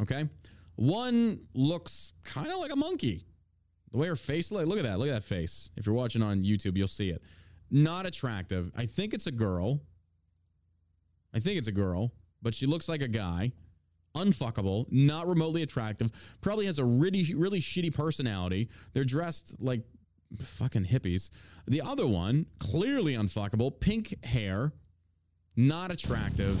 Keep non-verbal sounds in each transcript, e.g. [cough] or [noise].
Okay. One looks kind of like a monkey. The way her face look, look at that. Look at that face. If you're watching on YouTube, you'll see it. Not attractive. I think it's a girl. I think it's a girl, but she looks like a guy. Unfuckable, not remotely attractive. Probably has a really, really shitty personality. They're dressed like fucking hippies. The other one, clearly unfuckable, pink hair, not attractive.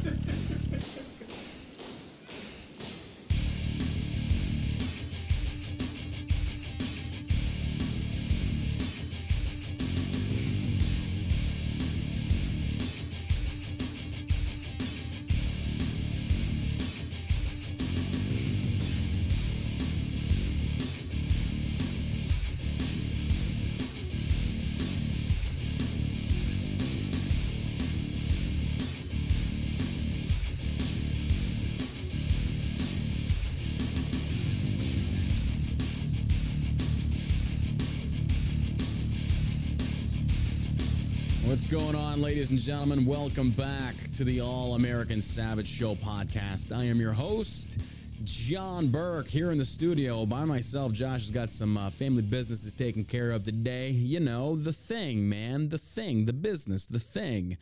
ladies and gentlemen? Welcome back to the All American Savage Show podcast. I am your host, John Burk, here in the studio by myself. Josh has got some uh, family businesses taken care of today. You know, the thing, man, the thing, the business, the thing.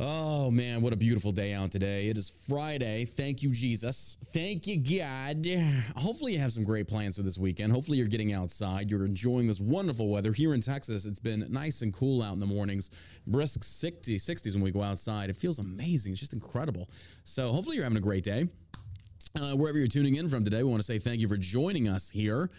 Oh man, what a beautiful day out today. It is Friday. Thank you, Jesus. Thank you, God. Hopefully, you have some great plans for this weekend. Hopefully, you're getting outside. You're enjoying this wonderful weather. Here in Texas, it's been nice and cool out in the mornings. Brisk 60, 60s when we go outside. It feels amazing. It's just incredible. So, hopefully, you're having a great day. Uh, wherever you're tuning in from today, we want to say thank you for joining us here.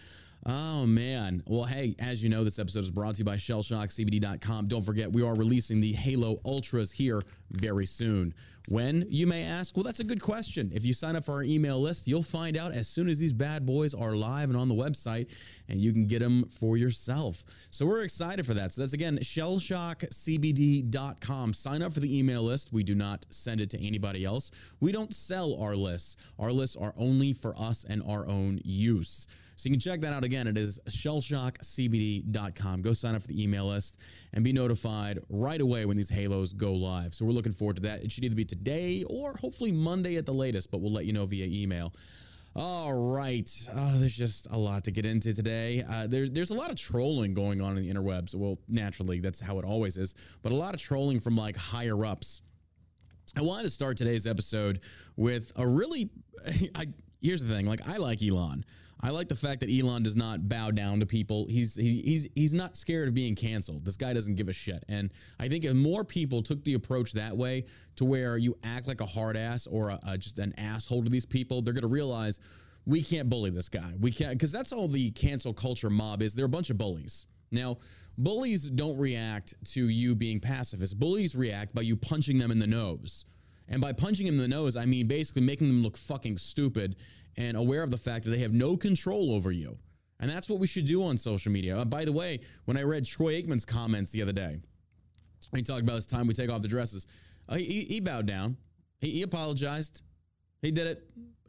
Oh, man. Well, hey, as you know, this episode is brought to you by shellshockcbd.com. Don't forget, we are releasing the Halo Ultras here very soon. When, you may ask? Well, that's a good question. If you sign up for our email list, you'll find out as soon as these bad boys are live and on the website, and you can get them for yourself. So we're excited for that. So that's again, shellshockcbd.com. Sign up for the email list. We do not send it to anybody else. We don't sell our lists. Our lists are only for us and our own use. So you can check that out again. It is shellshockcbd.com. Go sign up for the email list and be notified right away when these halos go live. So we're looking forward to that. It should either be today or hopefully Monday at the latest, but we'll let you know via email. All right. Oh, there's just a lot to get into today. Uh, there's there's a lot of trolling going on in the interwebs. Well, naturally, that's how it always is. But a lot of trolling from like higher ups. I wanted to start today's episode with a really. [laughs] I, here's the thing. Like I like Elon. I like the fact that Elon does not bow down to people. He's he, he's he's not scared of being canceled. This guy doesn't give a shit. And I think if more people took the approach that way, to where you act like a hard ass or a, a, just an asshole to these people, they're gonna realize we can't bully this guy. We can't because that's all the cancel culture mob is. They're a bunch of bullies. Now, bullies don't react to you being pacifist. Bullies react by you punching them in the nose. And by punching him in the nose, I mean basically making them look fucking stupid and aware of the fact that they have no control over you. And that's what we should do on social media. Uh, by the way, when I read Troy Aikman's comments the other day, he talked about his time we take off the dresses. Uh, he, he, bowed down. He, he apologized. He did it.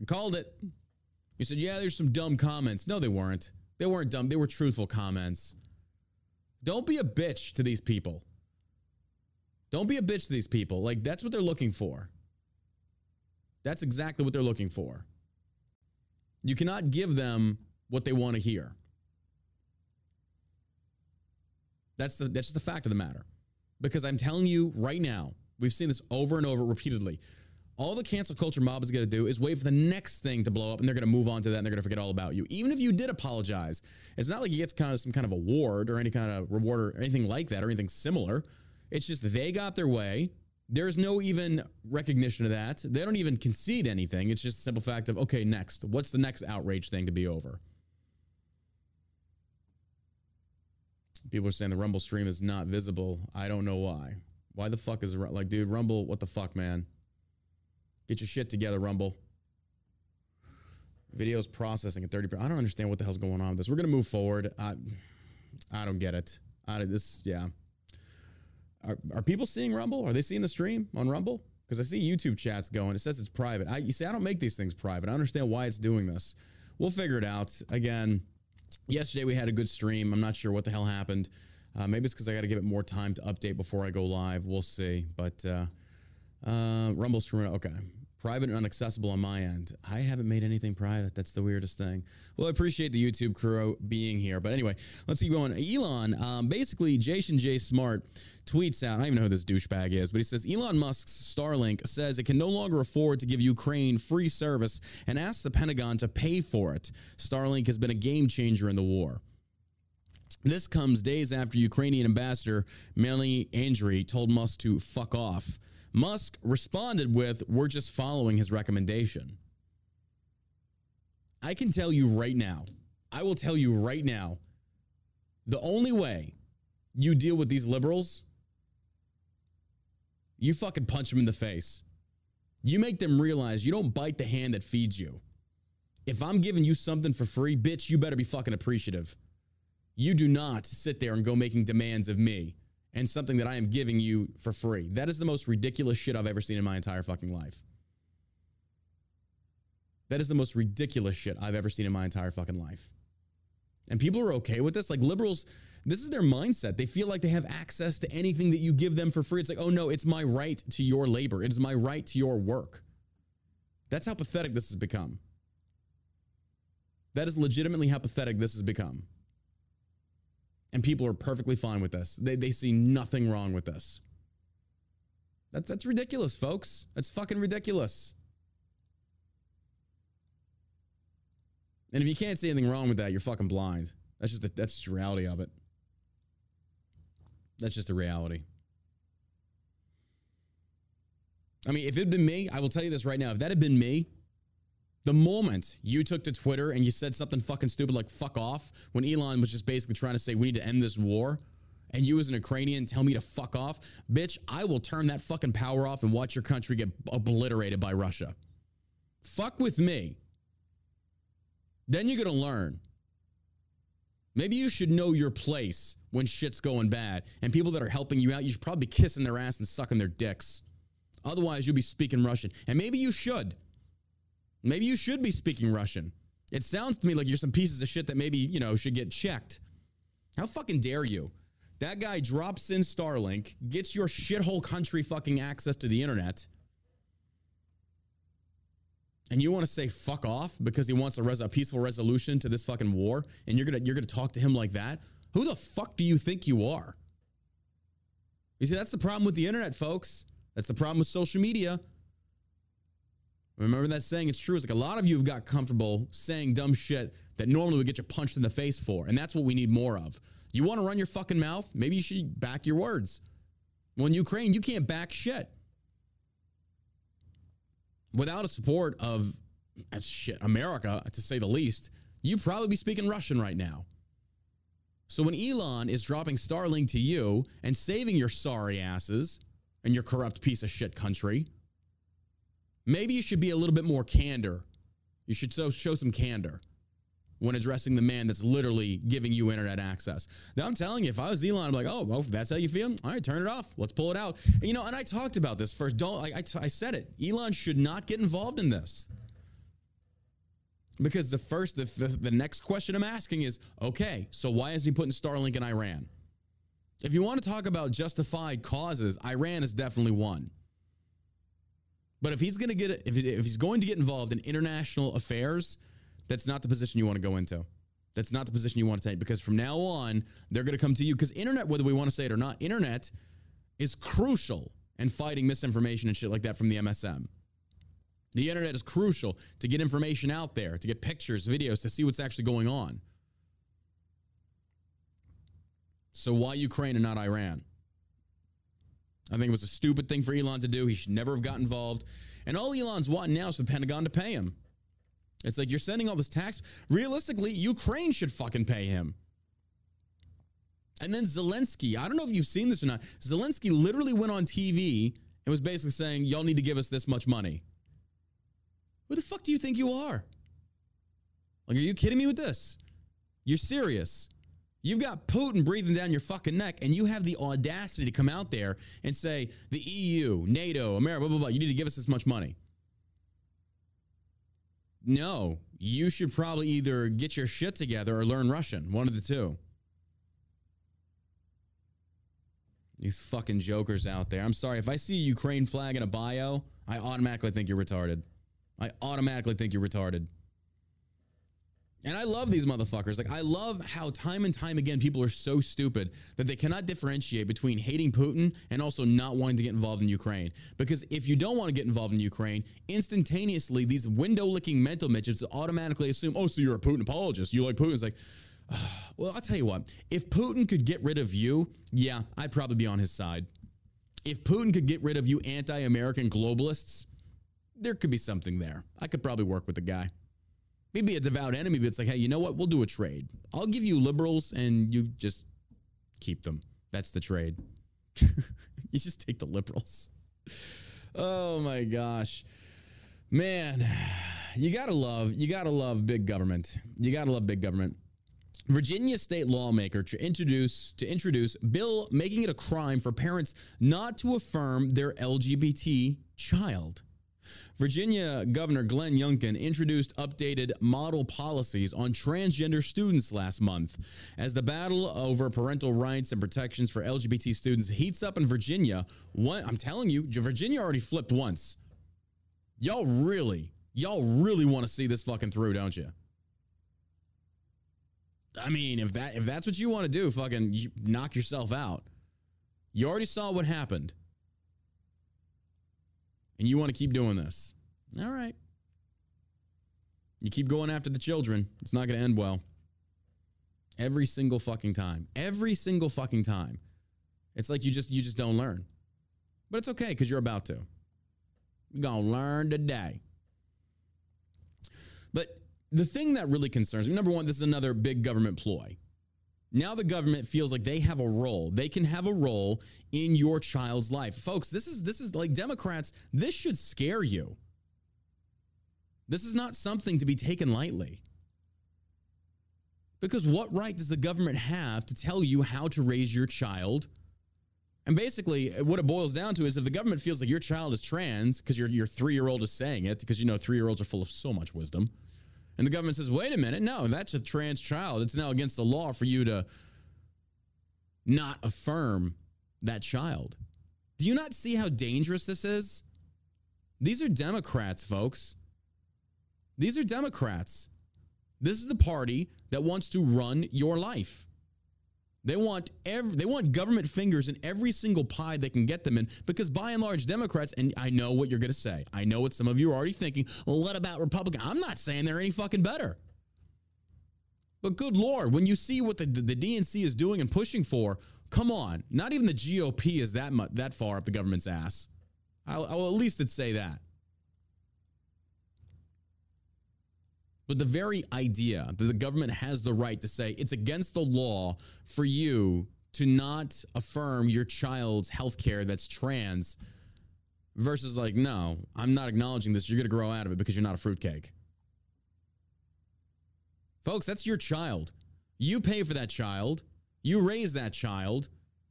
Called it. He said, "Yeah, there's some dumb comments." No, they weren't. They weren't dumb. They were truthful comments. Don't be a bitch to these people. Don't be a bitch to these people. Like that's what they're looking for. That's exactly what they're looking for. You cannot give them what they want to hear. That's the that's the fact of the matter. Because I'm telling you right now, we've seen this over and over repeatedly. All the cancel culture mob is going to do is wait for the next thing to blow up and they're going to move on to that and they're going to forget all about you. Even if you did apologize, it's not like you get kind of some kind of award or any kind of reward or anything like that or anything similar. It's just they got their way. There's no even recognition of that. They don't even concede anything. It's just a simple fact of, okay, next. What's the next outrage thing to be over? People are saying the Rumble stream is not visible. I don't know why. Why the fuck is it like, dude, Rumble, what the fuck, man? Get your shit together, Rumble. Videos processing at 30. I don't understand what the hell's going on with this. We're gonna move forward. I, I don't get it. I, this, yeah. Are, are people seeing Rumble? Are they seeing the stream on Rumble? Because I see YouTube chats going. It says it's private. I, you see, I don't make these things private. I understand why it's doing this. We'll figure it out. Again, yesterday we had a good stream. I'm not sure what the hell happened. Uh, maybe it's because I got to give it more time to update before I go live. We'll see. But uh, uh, Rumble stream, okay private and unaccessible on my end. I haven't made anything private. That's the weirdest thing. Well, I appreciate the YouTube crew being here. But anyway, let's keep going. Elon, um, basically, Jason J. Smart tweets out, I don't even know who this douchebag is, but he says Elon Musk's Starlink says it can no longer afford to give Ukraine free service and asks the Pentagon to pay for it. Starlink has been a game changer in the war. This comes days after Ukrainian ambassador Melnyk Andriy told Musk to fuck off. Musk responded with, We're just following his recommendation. I can tell you right now, I will tell you right now, the only way you deal with these liberals, you fucking punch them in the face. You make them realize you don't bite the hand that feeds you. If I'm giving you something for free, bitch, you better be fucking appreciative. You do not sit there and go making demands of me and something that I am giving you for free. That is the most ridiculous shit I've ever seen in my entire fucking life. That is the most ridiculous shit I've ever seen in my entire fucking life. And people are okay with this. Like liberals, this is their mindset. They feel like they have access to anything that you give them for free. It's like, oh no, it's my right to your labor. It is my right to your work. That's how pathetic this has become. That is legitimately how pathetic this has become. And people are perfectly fine with this. They, they see nothing wrong with this. That's, that's ridiculous, folks. That's fucking ridiculous. And if you can't see anything wrong with that, you're fucking blind. That's just the, that's the reality of it. That's just the reality. I mean, if it had been me, I will tell you this right now. If that had been me, the moment you took to Twitter and you said something fucking stupid like fuck off, when Elon was just basically trying to say we need to end this war, and you as an Ukrainian tell me to fuck off, bitch, I will turn that fucking power off and watch your country get obliterated by Russia. Fuck with me. Then you're going to learn. Maybe you should know your place when shit's going bad. And people that are helping you out, you should probably be kissing their ass and sucking their dicks. Otherwise, you'll be speaking Russian. And maybe you should. Maybe you should be speaking Russian. It sounds to me like you're some pieces of shit that maybe, you know, should get checked. How fucking dare you? That guy drops in Starlink, gets your shithole country fucking access to the internet, and you want to say fuck off because he wants a, res- a peaceful resolution to this fucking war, and you're gonna you're gonna talk to him like that? Who the fuck do you think you are? You see, that's the problem with the internet, folks. That's the problem with social media. Remember that saying? It's true. It's like a lot of you have got comfortable saying dumb shit that normally would get you punched in the face for. And that's what we need more of. You want to run your fucking mouth? Maybe you should back your words. In Ukraine, you can't back shit. Without a support of uh, shit, America, to say the least, you'd probably be speaking Russian right now. So when Elon is dropping Starlink to you and saving your sorry asses and your corrupt piece of shit country, maybe you should be a little bit more candor. You should show, show some candor when addressing the man that's literally giving you internet access. Now, I'm telling you, if I was Elon, I'm like, oh, well, that's how you feel. All right, turn it off. Let's pull it out. And, you know, and I talked about this first. Don't I, I, I said it. Elon should not get involved in this. Because the first, the, the, the next question I'm asking is, okay, so why is he putting Starlink in Iran? If you want to talk about justified causes, Iran is definitely one. But if he's going to get if if he's going to get involved in international affairs, that's not the position you want to go into. That's not the position you want to take because from now on they're going to come to you because internet, whether we want to say it or not, internet is crucial in fighting misinformation and shit like that from the MSM. The internet is crucial to get information out there, to get pictures, videos, to see what's actually going on. So why Ukraine and not Iran? I think it was a stupid thing for Elon to do. He should never have got involved. And all Elon's wanting now is the Pentagon to pay him. It's like you're sending all this tax. Realistically, Ukraine should fucking pay him. And then Zelensky, I don't know if you've seen this or not. Zelensky literally went on TV and was basically saying, Y'all need to give us this much money. Who the fuck do you think you are? Like, are you kidding me with this? You're serious. You've got Putin breathing down your fucking neck, and you have the audacity to come out there and say, the EU, NATO, America, blah, blah, blah, you need to give us this much money. No, you should probably either get your shit together or learn Russian. One of the two. These fucking jokers out there. I'm sorry. If I see a Ukraine flag in a bio, I automatically think you're retarded. I automatically think you're retarded. And I love these motherfuckers. Like, I love how time and time again people are so stupid that they cannot differentiate between hating Putin and also not wanting to get involved in Ukraine. Because if you don't want to get involved in Ukraine, instantaneously, these window licking mental midgets automatically assume, oh, so you're a Putin apologist. You like Putin. It's like, ah, well, I'll tell you what. If Putin could get rid of you, yeah, I'd probably be on his side. If Putin could get rid of you anti American globalists, there could be something there. I could probably work with the guy maybe a devout enemy, but it's like, hey, you know what? We'll do a trade. I'll give you liberals and you just keep them. That's the trade. [laughs] you just take the liberals. Oh my gosh. Man, you gotta love, you gotta love big government. You gotta love big government. Virginia state lawmaker to introduce to introduce bill making it a crime for parents not to affirm their LGBT child. Virginia Governor Glenn Youngkin introduced updated model policies on transgender students last month. As the battle over parental rights and protections for LGBT students heats up in Virginia, one, I'm telling you, Virginia already flipped once. Y'all really, y'all really want to see this fucking through, don't you? I mean, if that if that's what you want to do, fucking knock yourself out. You already saw what happened and you want to keep doing this. All right. You keep going after the children, it's not going to end well. Every single fucking time. Every single fucking time. It's like you just you just don't learn. But it's okay cuz you're about to. You're going to learn today. But the thing that really concerns me, number one, this is another big government ploy. Now the government feels like they have a role. They can have a role in your child's life. Folks, this is this is like Democrats, this should scare you. This is not something to be taken lightly. Because what right does the government have to tell you how to raise your child? And basically, what it boils down to is if the government feels like your child is trans because your, your three year old is saying it, because you know three year olds are full of so much wisdom, and the government says, wait a minute, no, that's a trans child. It's now against the law for you to not affirm that child. Do you not see how dangerous this is? These are Democrats, folks. These are Democrats. This is the party that wants to run your life. They want every, they want government fingers in every single pie they can get them in because by and large Democrats and I know what you're going to say. I know what some of you are already thinking. Well, what about Republican? I'm not saying they're any fucking better. But good lord, when you see what the, the, the DNC is doing and pushing for, come on. Not even the GOP is that much, that far up the government's ass. I'll, I'll at least say that. But the very idea that the government has the right to say it's against the law for you to not affirm your child's health care that's trans versus like, no, I'm not acknowledging this. You're going to grow out of it because you're not a fruitcake. Folks, that's your child. You pay for that child. You raise that child.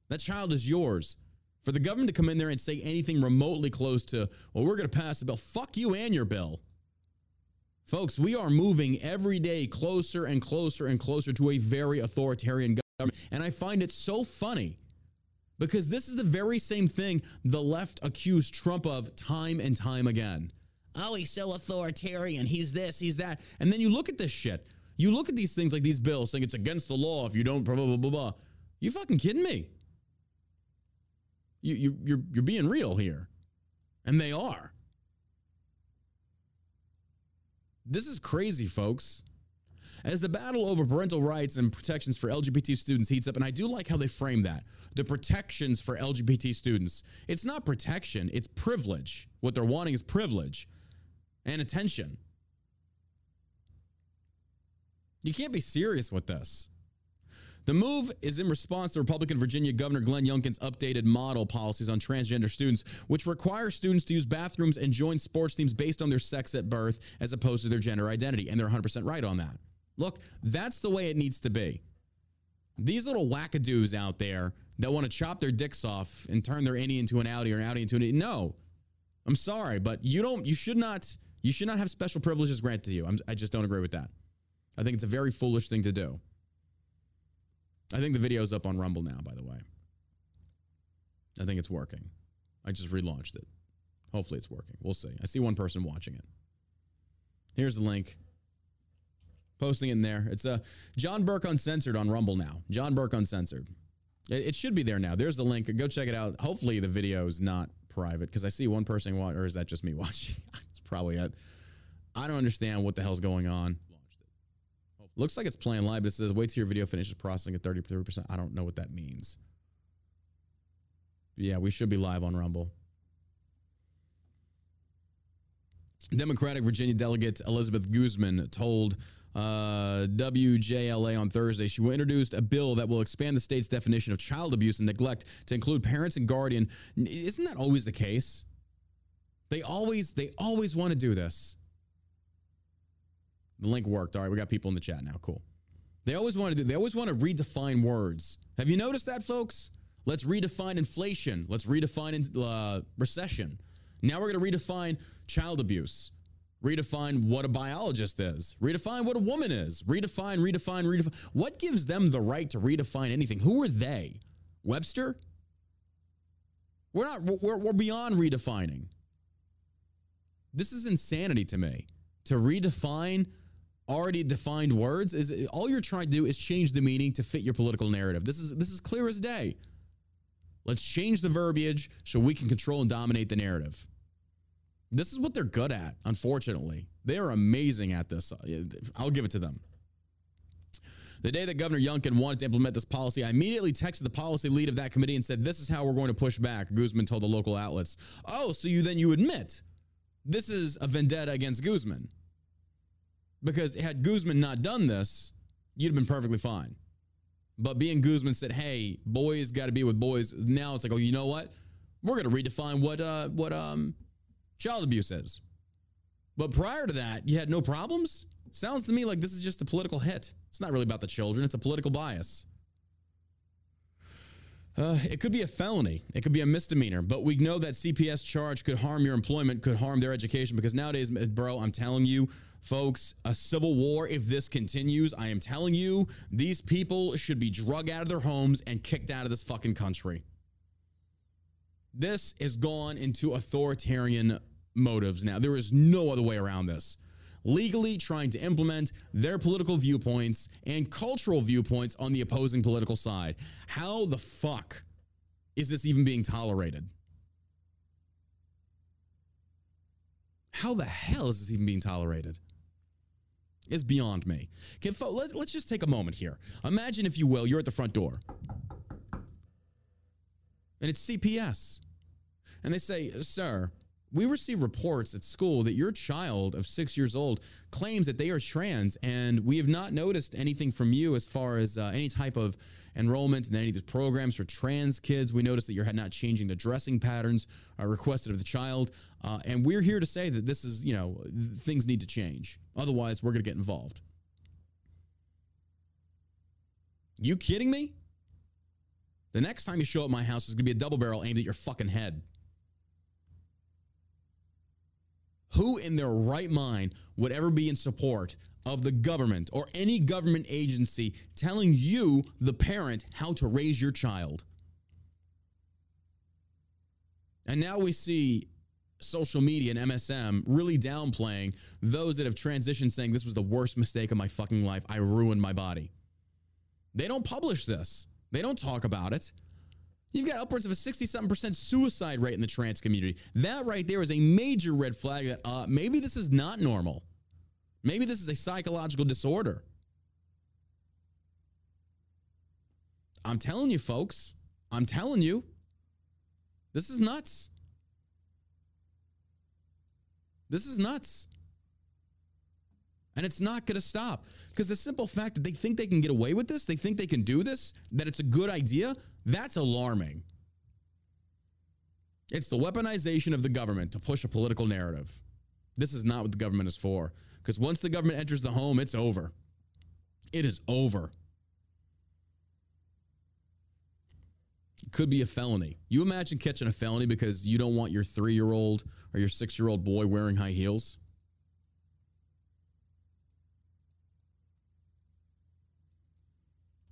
That child is yours. For the government to come in there and say anything remotely close to, well, we're going to pass a bill, fuck you and your bill. Folks, we are moving every day closer and closer and closer to a very authoritarian government. And I find it so funny because this is the very same thing the left accused Trump of time and time again. Oh, he's so authoritarian. He's this, he's that. And then you look at this shit. You look at these things like these bills saying it's against the law if you don't blah blah blah blah. You fucking kidding me? You you you're you're being real here. And they are. This is crazy, folks. As the battle over parental rights and protections for LGBT students heats up, and I do like how they frame that the protections for LGBT students. It's not protection, it's privilege. What they're wanting is privilege and attention. You can't be serious with this. The move is in response to Republican Virginia Governor Glenn Youngkin's updated model policies on transgender students, which require students to use bathrooms and join sports teams based on their sex at birth as opposed to their gender identity. And they're 100% right on that. Look, that's the way it needs to be. These little wackadoos out there that want to chop their dicks off and turn their innie into an outie or an outie into an no. I'm sorry, but you don't. You should not. You should not have special privileges granted to you. I'm, I just don't agree with that. I think it's a very foolish thing to do. I think the video's up on Rumble now, by the way. I think it's working. I just relaunched it. Hopefully it's working. We'll see. I see one person watching it. Here's the link. Posting it in there. It's uh, John Burk Uncensored on Rumble now. John Burk Uncensored. It, it should be there now. There's the link. Go check it out. Hopefully the video is not private because I see one person watch, or is that just me [laughs] watching? it's probably it. I don't understand what the hell's going on. Looks like it's playing live, but it says wait till your video finishes processing at 33%. I don't know what that means. Yeah, we should be live on Rumble. Democratic Virginia delegate Elizabeth Guzman told uh, WJLA on Thursday she will introduce a bill that will expand the state's definition of child abuse and neglect to include parents and guardian. Isn't that always the case? They always they always want to do this. The link worked. All right, we got people in the chat now. Cool. They always want to they always want to redefine words. Have you noticed that, folks? Let's redefine inflation. Let's redefine uh, recession. Now we're going to redefine child abuse. Redefine what a biologist is. Redefine what a woman is. Redefine, redefine, redefine. What gives them the right to redefine anything? Who are they? Webster? We're not, we're, we're beyond redefining. This is insanity to me. To redefine already defined words is all you're trying to do is change the meaning to fit your political narrative. This is this is clear as day. Let's change the verbiage so we can control and dominate the narrative. This is what they're good at, unfortunately. They are amazing at this. I'll give it to them. The day that Governor Youngkin wanted to implement this policy, I immediately texted the policy lead of that committee and said, This is how we're going to push back. Guzman told the local outlets. Oh, so you then you admit this is a vendetta against Guzman. Because had Guzman not done this, you'd have been perfectly fine. But being Guzman said, "Hey, boys got to be with boys." Now it's like, "Oh, you know what? We're going to redefine what uh, what um, child abuse is." But prior to that, you had no problems. Sounds to me like this is just a political hit. It's not really about the children; it's a political bias. Uh, it could be a felony. It could be a misdemeanor, but we know that CPS charge could harm your employment, could harm their education. Because nowadays, bro, I'm telling you, folks, a civil war, if this continues, I am telling you, these people should be drug out of their homes and kicked out of this fucking country. This has gone into authoritarian motives now. There is no other way around this legally trying to implement their political viewpoints and cultural viewpoints on the opposing political side. How the fuck is this even being tolerated? How the hell is this even being tolerated? Is beyond me. Okay, let, let's just take a moment here. Imagine, if you will, you're at the front door and it's CPS. And they say, Sir, we receive reports at school that your child of six years old claims that they are trans, and we have not noticed anything from you as far as uh, any type of enrollment in any of these programs for trans kids. We noticed that you're not changing the dressing patterns uh, requested of the child, uh, and we're here to say that this is, you know, things need to change. Otherwise, we're going to get involved. You kidding me? The next time you show up my house is going to be a double barrel aimed at your fucking head. Who in their right mind would ever be in support of the government or any government agency telling you, the parent, how to raise your child? And now we see social media and MSM really downplaying those that have transitioned saying this was the worst mistake of my fucking life. I ruined my body. They don't publish this. They don't talk about it. You've got upwards of a 67% suicide rate in the trans community. That right there is a major red flag that uh, maybe this is not normal. Maybe this is a psychological disorder. I'm telling you, folks, I'm telling you, this is nuts. This is nuts. And it's not going to stop because the simple fact that they think they can get away with this, they think they can do this, that it's a good idea, that's alarming. It's the weaponization of the government to push a political narrative. This is not what the government is for because once the government enters the home, it's over. It is over. It could be a felony. You imagine catching a felony because you don't want your three year old or your six year old boy wearing high heels?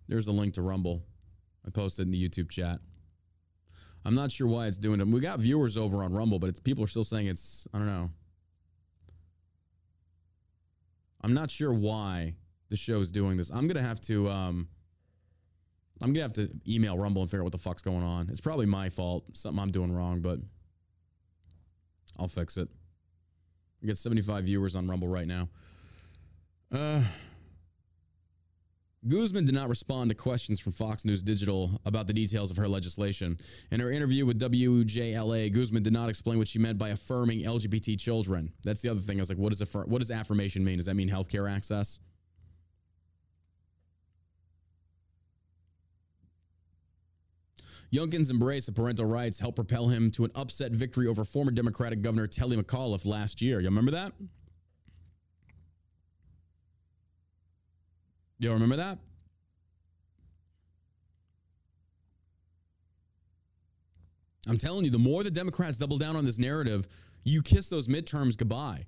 There's a link to Rumble. I posted in the YouTube chat. I'm not sure why it's doing it. We got viewers over on Rumble, but it's people are still saying it's I don't know. I'm not sure why the show is doing this. I'm gonna have to um I'm gonna have to email Rumble and figure out what the fuck's going on. It's probably my fault, something I'm doing wrong, but I'll fix it. We got 75 viewers on Rumble right now. Uh Guzman did not respond to questions from Fox News Digital about the details of her legislation. In her interview with WJLA, Guzman did not explain what she meant by affirming LGBT children. That's the other thing. I was like, what does, affirm, what does affirmation mean? Does that mean healthcare access? Youngkin's embrace of parental rights helped propel him to an upset victory over former Democratic Governor Terry McAuliffe last year. You remember that? You remember that? I'm telling you, the more the Democrats double down on this narrative, you kiss those midterms goodbye.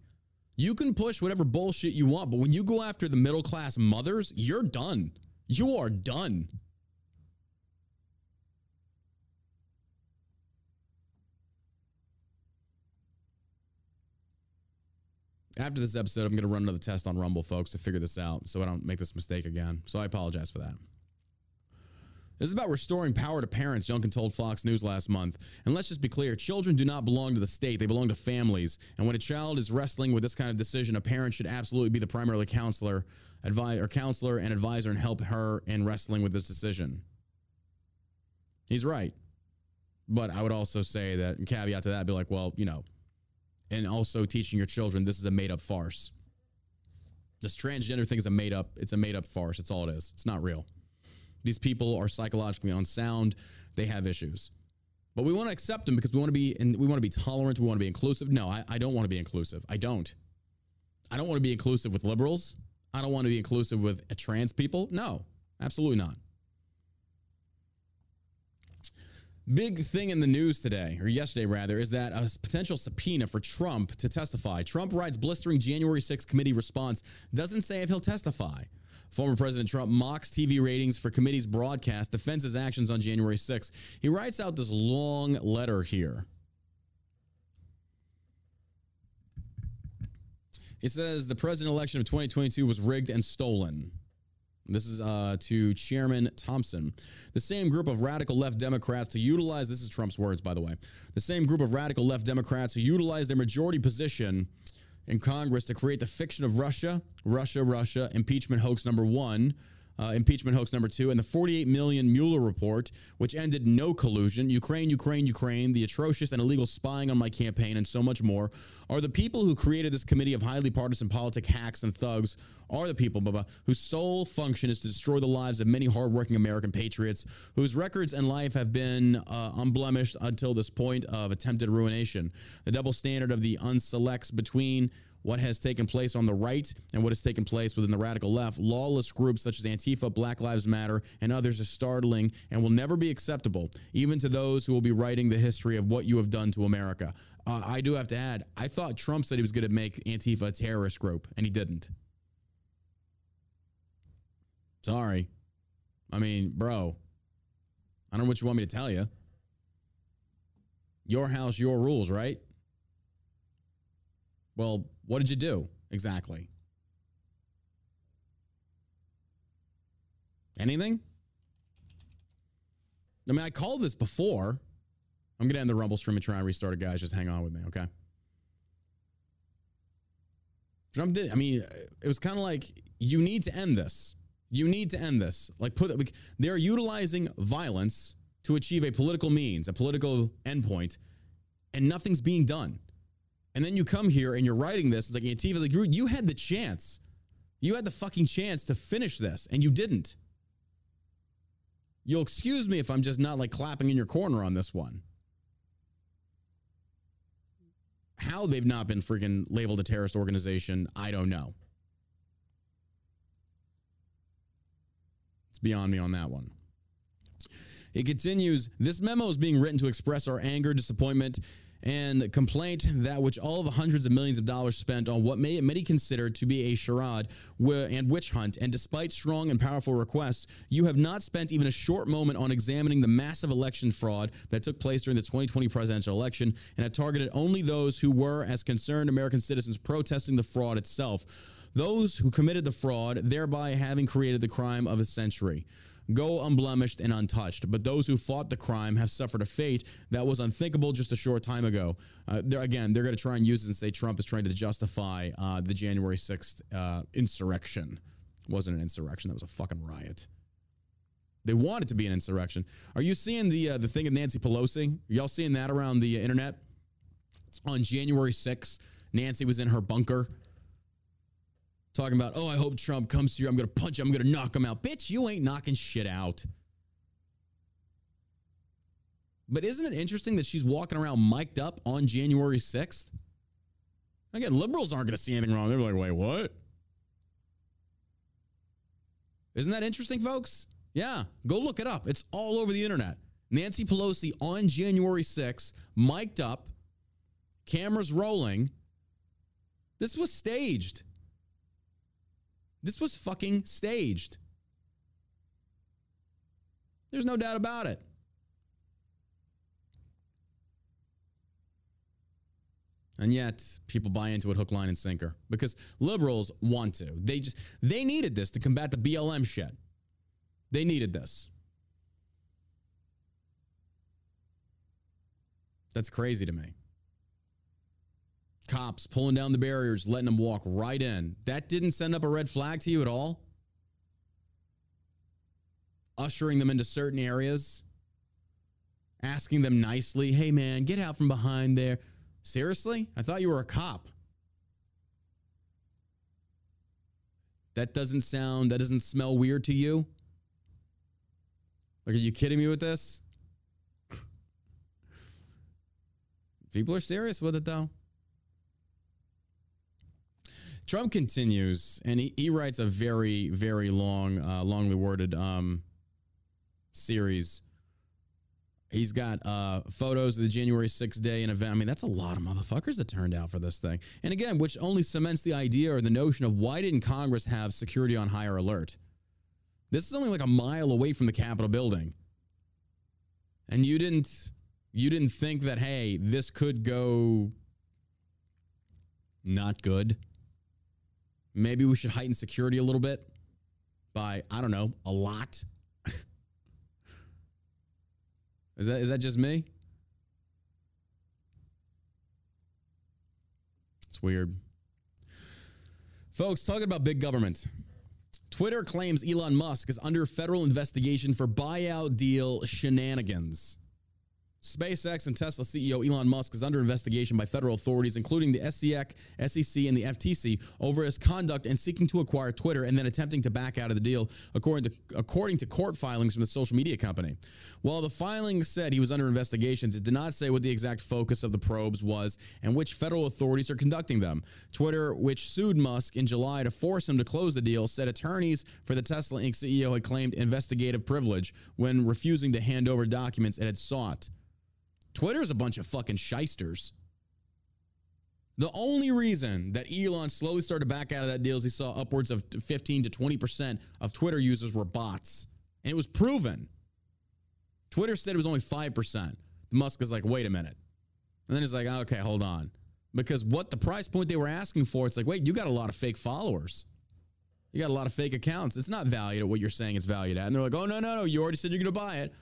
You can push whatever bullshit you want, but when you go after the middle class mothers, you're done. You are done. After this episode, I'm going to run another test on Rumble, folks, to figure this out so I don't make this mistake again. So I apologize for that. This is about restoring power to parents, Youngkin told Fox News last month. And let's just be clear children do not belong to the state, they belong to families. And when a child is wrestling with this kind of decision, a parent should absolutely be the primary counselor, advi- or counselor and advisor and help her in wrestling with this decision. He's right. But I would also say that, caveat to that, be like, well, you know, and also teaching your children this is a made up farce. This transgender thing is a made up, it's a made up farce. It's all it is. It's not real. These people are psychologically unsound. They have issues. But we want to accept them because we want to be and we want to be tolerant, we want to be inclusive. No, I, I don't want to be inclusive. I don't. I don't want to be inclusive with liberals. I don't want to be inclusive with trans people. No, absolutely not. Big thing in the news today, or yesterday rather, is that a potential subpoena for Trump to testify. Trump writes blistering January 6th committee response, doesn't say if he'll testify. Former President Trump mocks TV ratings for committee's broadcast, defends his actions on January 6th. He writes out this long letter here. It says the president election of 2022 was rigged and stolen. This is uh, to Chairman Thompson. The same group of radical left Democrats to utilize, this is Trump's words, by the way, the same group of radical left Democrats who utilize their majority position in Congress to create the fiction of Russia, Russia, Russia, impeachment hoax number one, uh, impeachment hoax number two, and the 48 million Mueller report, which ended no collusion, Ukraine, Ukraine, Ukraine, the atrocious and illegal spying on my campaign, and so much more, are the people who created this committee of highly partisan politic hacks and thugs, are the people, Bubba, whose sole function is to destroy the lives of many hardworking American patriots whose records and life have been uh, unblemished until this point of attempted ruination. The double standard of the unselects between what has taken place on the right and what has taken place within the radical left, lawless groups such as Antifa, Black Lives Matter, and others are startling and will never be acceptable, even to those who will be writing the history of what you have done to America. Uh, I do have to add, I thought Trump said he was going to make Antifa a terrorist group, and he didn't. Sorry. I mean, bro, I don't know what you want me to tell you. Your house, your rules, right? Well, what did you do exactly? Anything? I mean, I called this before. I'm going to end the Rumble stream and try and restart it, guys. Just hang on with me, okay? Trump did. I mean, it was kind of like, you need to end this. You need to end this. Like, put they're utilizing violence to achieve a political means, a political endpoint, and nothing's being done. And then you come here and you're writing this. It's like Antifa, like you had the chance You had the fucking chance to finish this and you didn't. You'll excuse me if I'm just not like clapping in your corner on this one. How they've not been freaking labeled a terrorist organization, I don't know. It's beyond me on that one. It continues This memo is being written to express our anger, disappointment, and complaint that which all the hundreds of millions of dollars spent on what may, many consider to be a charade and witch hunt, and despite strong and powerful requests, you have not spent even a short moment on examining the massive election fraud that took place during the 2020 presidential election and have targeted only those who were, as concerned American citizens, protesting the fraud itself. Those who committed the fraud, thereby having created the crime of a century go unblemished and untouched. But those who fought the crime have suffered a fate that was unthinkable just a short time ago. Uh, they're, again, they're going to try and use it and say Trump is trying to justify uh, the January 6th uh, insurrection. It wasn't an insurrection, that was a fucking riot. They want it to be an insurrection. Are you seeing the uh, the thing of Nancy Pelosi? Are y'all seeing that around the internet? On January 6th, Nancy was in her bunker talking about, oh, I hope Trump comes here. I'm going to punch him. I'm going to knock him out. Bitch, you ain't knocking shit out. But isn't it interesting that she's walking around mic'd up on January 6th? Again, liberals aren't going to see anything wrong. They're like, wait, what? Isn't that interesting, folks? Yeah, go look it up. It's all over the internet. Nancy Pelosi on January 6th, mic'd up, cameras rolling. This was staged. This was fucking staged. There's no doubt about it. And yet, people buy into it hook, line, and sinker because liberals want to. They just they needed this to combat the BLM shit. They needed this. That's crazy to me cops pulling down the barriers, letting them walk right in. That didn't send up a red flag to you at all? Ushering them into certain areas, asking them nicely, hey man, get out from behind there. Seriously? I thought you were a cop. That doesn't sound, that doesn't smell weird to you? Like, are you kidding me with this? [laughs] People are serious with it though. Trump continues, and he, he writes a very, very long, uh, longly worded um, series. He's got uh, photos of the January 6th day and event. I mean, that's a lot of motherfuckers that turned out for this thing. And again, which only cements the idea or the notion of why didn't Congress have security on higher alert? This is only like a mile away from the Capitol building. And you didn't you didn't think that hey, this could go not good. Maybe we should heighten security a little bit by, I don't know, a lot. [laughs] is that is that just me? It's weird. Folks, talking about big government. Twitter claims Elon Musk is under federal investigation for buyout deal shenanigans. SpaceX and Tesla CEO Elon Musk is under investigation by federal authorities, including the SEC, SEC, and the FTC, over his conduct and seeking to acquire Twitter and then attempting to back out of the deal, according to according to court filings from the social media company. While the filings said he was under investigations, it did not say what the exact focus of the probes was and which federal authorities are conducting them. Twitter, which sued Musk in July to force him to close the deal, said attorneys for the Tesla Inc. CEO had claimed investigative privilege when refusing to hand over documents it had sought. Twitter's a bunch of fucking shysters. The only reason that Elon slowly started back out of that deal is he saw upwards of 15 to 20% of Twitter users were bots. And it was proven. Twitter said it was only 5%. Musk is like, wait a minute. And then he's like, okay, hold on. Because what the price point they were asking for, it's like, wait, you got a lot of fake followers. You got a lot of fake accounts. It's not valued at what you're saying it's valued at. And they're like, oh, no, no, no. You already said you're going to buy it.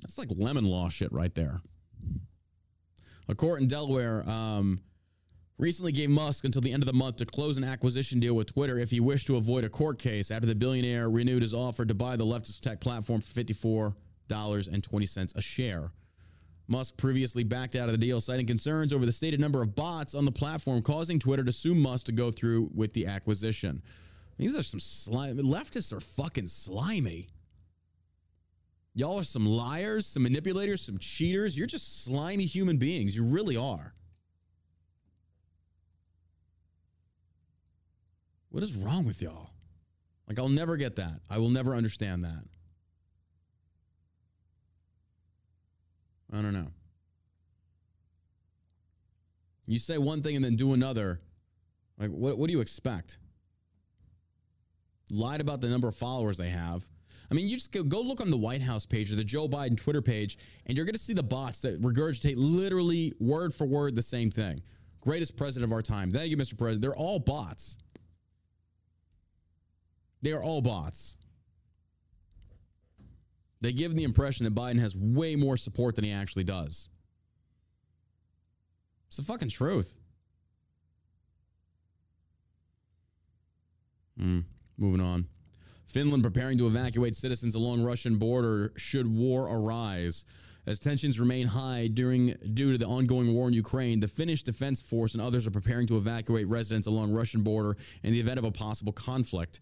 That's like lemon law shit right there. A court in Delaware um, recently gave Musk until the end of the month to close an acquisition deal with Twitter if he wished to avoid a court case after the billionaire renewed his offer to buy the leftist tech platform for $54.20 a share. Musk previously backed out of the deal, citing concerns over the stated number of bots on the platform, causing Twitter to sue Musk to go through with the acquisition. These are some slime. Leftists are fucking slimy. Y'all are some liars, some manipulators, some cheaters. You're just slimy human beings. You really are. What is wrong with y'all? Like, I'll never get that. I will never understand that. I don't know. You say one thing and then do another. Like, what, what do you expect? Lied about the number of followers they have. I mean, you just go, go look on the White House page or the Joe Biden Twitter page, and you're going to see the bots that regurgitate literally word for word the same thing. Greatest president of our time. Thank you, Mr. President. They're all bots. They are all bots. They give the impression that Biden has way more support than he actually does. It's the fucking truth. Mm, moving on. Finland preparing to evacuate citizens along Russian border should war arise. As tensions remain high during due to the ongoing war in Ukraine, the Finnish Defense Force and others are preparing to evacuate residents along Russian border in the event of a possible conflict.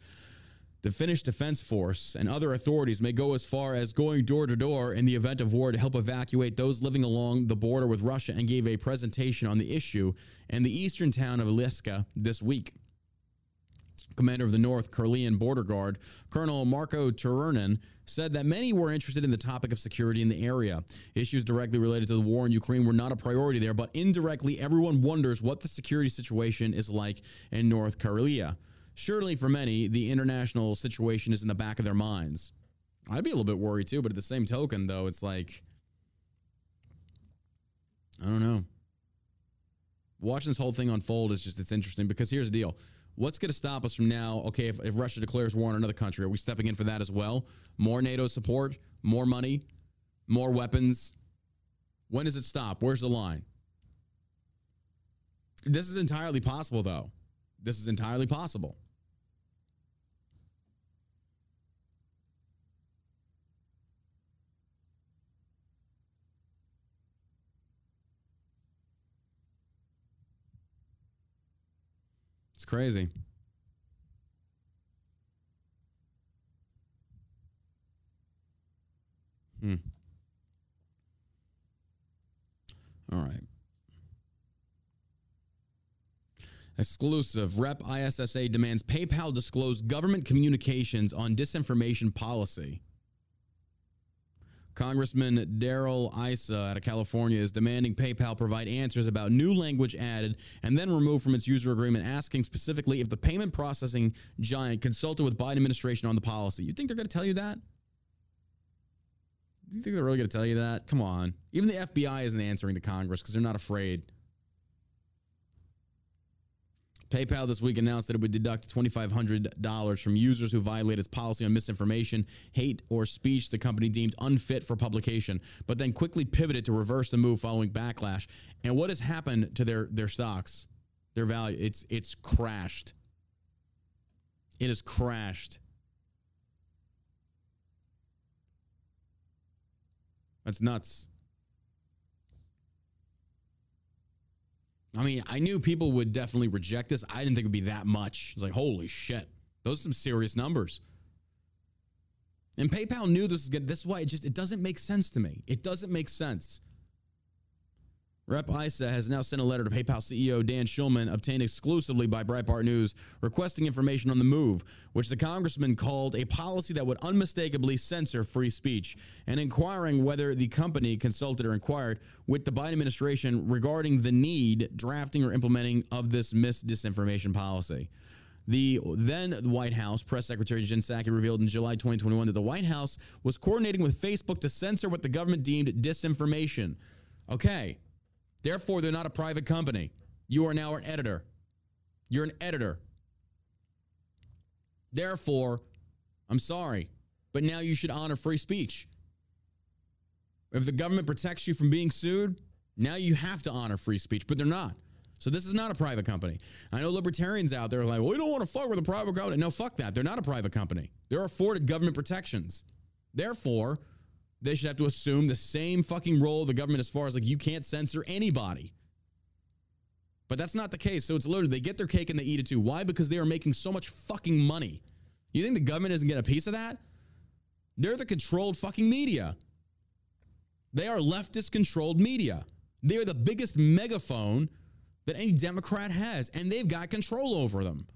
The Finnish Defense Force and other authorities may go as far as going door to door in the event of war to help evacuate those living along the border with Russia and gave a presentation on the issue in the eastern town of Lieksa this week. Commander of the North Karelian Border Guard, Colonel Marco Turunen, said that many were interested in the topic of security in the area. Issues directly related to the war in Ukraine were not a priority there, but indirectly, everyone wonders what the security situation is like in North Karelia. Surely, for many, the international situation is in the back of their minds. I'd be a little bit worried too, but at the same token, though, it's like, I don't know. Watching this whole thing unfold is just, it's interesting because here's the deal. What's going to stop us from now? Okay, if, if Russia declares war on another country, are we stepping in for that as well? More NATO support, more money, more weapons. When does it stop? Where's the line? This is entirely possible, though. This is entirely possible. It's crazy. Hmm. All right. Exclusive. Rep ISSA demands PayPal disclose government communications on disinformation policy. Congressman Darrell Issa out of California is demanding PayPal provide answers about new language added and then removed from its user agreement, asking specifically if the payment processing giant consulted with Biden administration on the policy. You think they're going to tell you that? You think they're really going to tell you that? Come on. Even the FBI isn't answering to Congress because they're not afraid. PayPal this week announced that it would deduct $2,500 from users who violate its policy on misinformation, hate, or speech the company deemed unfit for publication, but then quickly pivoted to reverse the move following backlash. And what has happened to their, their stocks, their value? It's, it's crashed. It has crashed. That's nuts. I mean, I knew people would definitely reject this. I didn't think it would be that much. It's like, holy shit. Those are some serious numbers. And PayPal knew this was good. This is why it just it doesn't make sense to me. It doesn't make sense. Rep Issa has now sent a letter to PayPal CEO Dan Schulman, obtained exclusively by Breitbart News, requesting information on the move, which the congressman called a policy that would unmistakably censor free speech, and inquiring whether the company consulted or inquired with the Biden administration regarding the need, drafting, or implementing of this misdisinformation policy. The then White House press secretary Jen Psaki revealed in July 2021 that the White House was coordinating with Facebook to censor what the government deemed disinformation. Okay, Therefore, they're not a private company. You are now an editor. You're an editor. Therefore, I'm sorry, but now you should honor free speech. If the government protects you from being sued, now you have to honor free speech, but they're not. So this is not a private company. I know libertarians out there are like, well, we don't want to fuck with a private company. No, fuck that. They're not a private company. They're afforded government protections. Therefore, they should have to assume the same fucking role of the government as far as like you can't censor anybody. But that's not the case. So it's literally they get their cake and they eat it too. Why? Because they are making so much fucking money. You think the government isn't getting a piece of that? They're the controlled fucking media. They are leftist controlled media. They are the biggest megaphone that any Democrat has, and they've got control over them.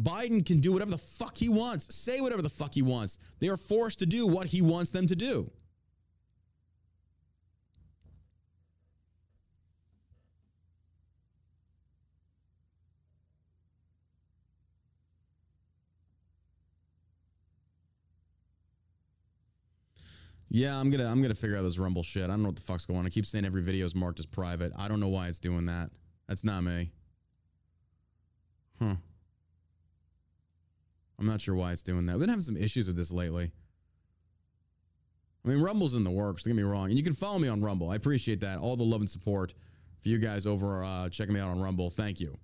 Biden can do whatever the fuck he wants, say whatever the fuck he wants. They are forced to do what he wants them to do. Yeah, I'm gonna I'm gonna figure out this Rumble shit. I don't know what the fuck's going on. I keep saying every video is marked as private. I don't know why it's doing that. That's not me. Huh. I'm not sure why it's doing that. We've been having some issues with this lately. I mean, Rumble's in the works. Don't get me wrong. And you can follow me on Rumble. I appreciate that. All the love and support for you guys over uh, checking me out on Rumble. Thank you.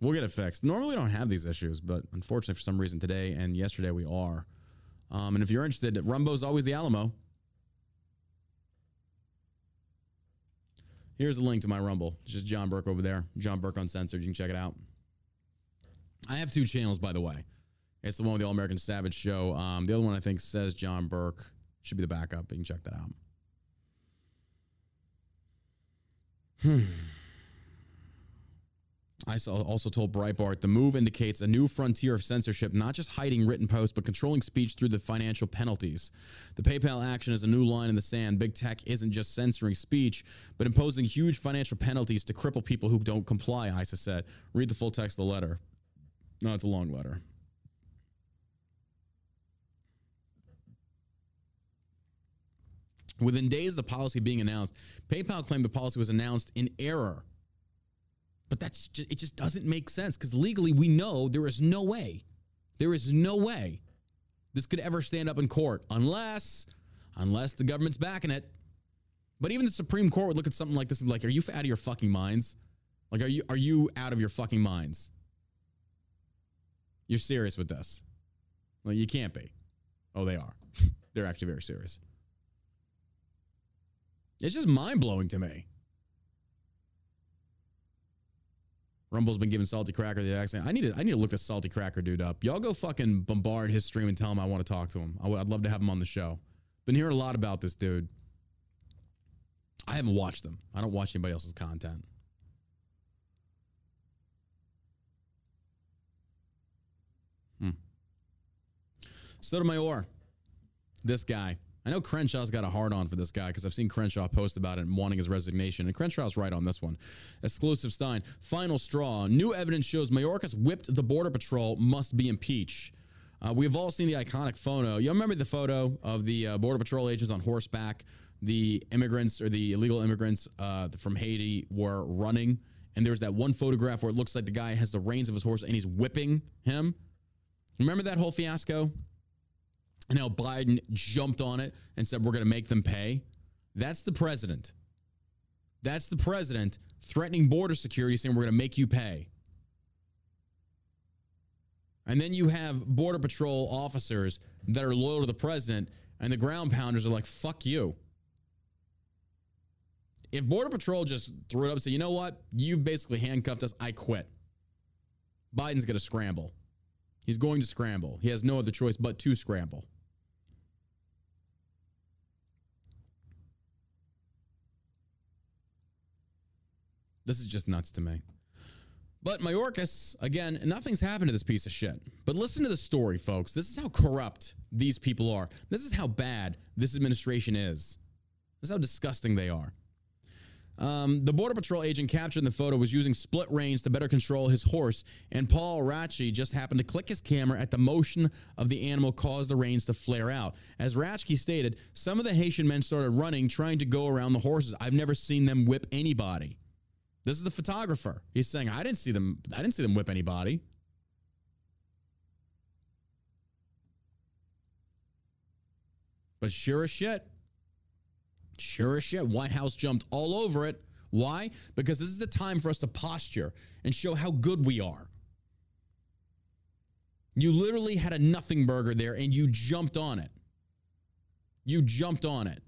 We'll get it fixed. Normally, we don't have these issues, but unfortunately, for some reason, today and yesterday we are. Um, and if you're interested, Rumbo's always the Alamo. Here's the link to my Rumble. It's just John Burk over there. John Burk Uncensored. You can check it out. I have two channels, by the way. It's the one with the All American Savage show. Um, the other one I think says John Burk. Should be the backup. You can check that out. Hmm. I also told Breitbart the move indicates a new frontier of censorship, not just hiding written posts, but controlling speech through the financial penalties. The PayPal action is a new line in the sand. Big tech isn't just censoring speech, but imposing huge financial penalties to cripple people who don't comply, Issa said. Read the full text of the letter. No, it's a long letter. Within days of the policy being announced, PayPal claimed the policy was announced in error but that's just, it just doesn't make sense because legally we know there is no way, there is no way this could ever stand up in court unless, unless the government's backing it. But even the Supreme Court would look at something like this and be like, "Are you out of your fucking minds? Like, are you are you out of your fucking minds? You're serious with this? Well, you can't be. Oh, they are. [laughs] They're actually very serious. It's just mind blowing to me. Rumble's been giving Salty Cracker the accent. I need to I need to look this Salty Cracker dude up. Y'all go fucking bombard his stream and tell him I want to talk to him. I would love to have him on the show. Been hearing a lot about this dude. I haven't watched them. I don't watch anybody else's content. Hmm. Sotomayor, this guy. I know Crenshaw's got a hard on for this guy because I've seen Crenshaw post about it and wanting his resignation. And Crenshaw's right on this one. Exclusive Stein. Final straw. New evidence shows Mayorkas whipped the Border Patrol, must be impeached. Uh, we've all seen the iconic photo. You remember the photo of the uh, Border Patrol agents on horseback? The immigrants or the illegal immigrants uh, from Haiti were running. And there's that one photograph where it looks like the guy has the reins of his horse and he's whipping him. Remember that whole fiasco? And how Biden jumped on it and said, we're going to make them pay. That's the president. That's the president threatening border security, saying, we're going to make you pay. And then you have Border Patrol officers that are loyal to the president, and the ground pounders are like, fuck you. If Border Patrol just threw it up and said, you know what? You've basically handcuffed us, I quit. Biden's going to scramble. He's going to scramble. He has no other choice but to scramble. This is just nuts to me. But Mayorkas, again, nothing's happened to this piece of shit. But listen to the story, folks. This is how corrupt these people are. This is how bad this administration is. This is how disgusting they are. Um, the Border Patrol agent captured in the photo was using split reins to better control his horse, and Paul Ratchke just happened to click his camera at the motion of the animal caused the reins to flare out. As Ratchke stated, some of the Haitian men started running, trying to go around the horses. I've never seen them whip anybody. This is the photographer. He's saying, I didn't see them, I didn't see them whip anybody. But sure as shit, sure as shit, White House jumped all over it. Why? Because this is the time for us to posture and show how good we are. You literally had a nothing burger there and you jumped on it. You jumped on it.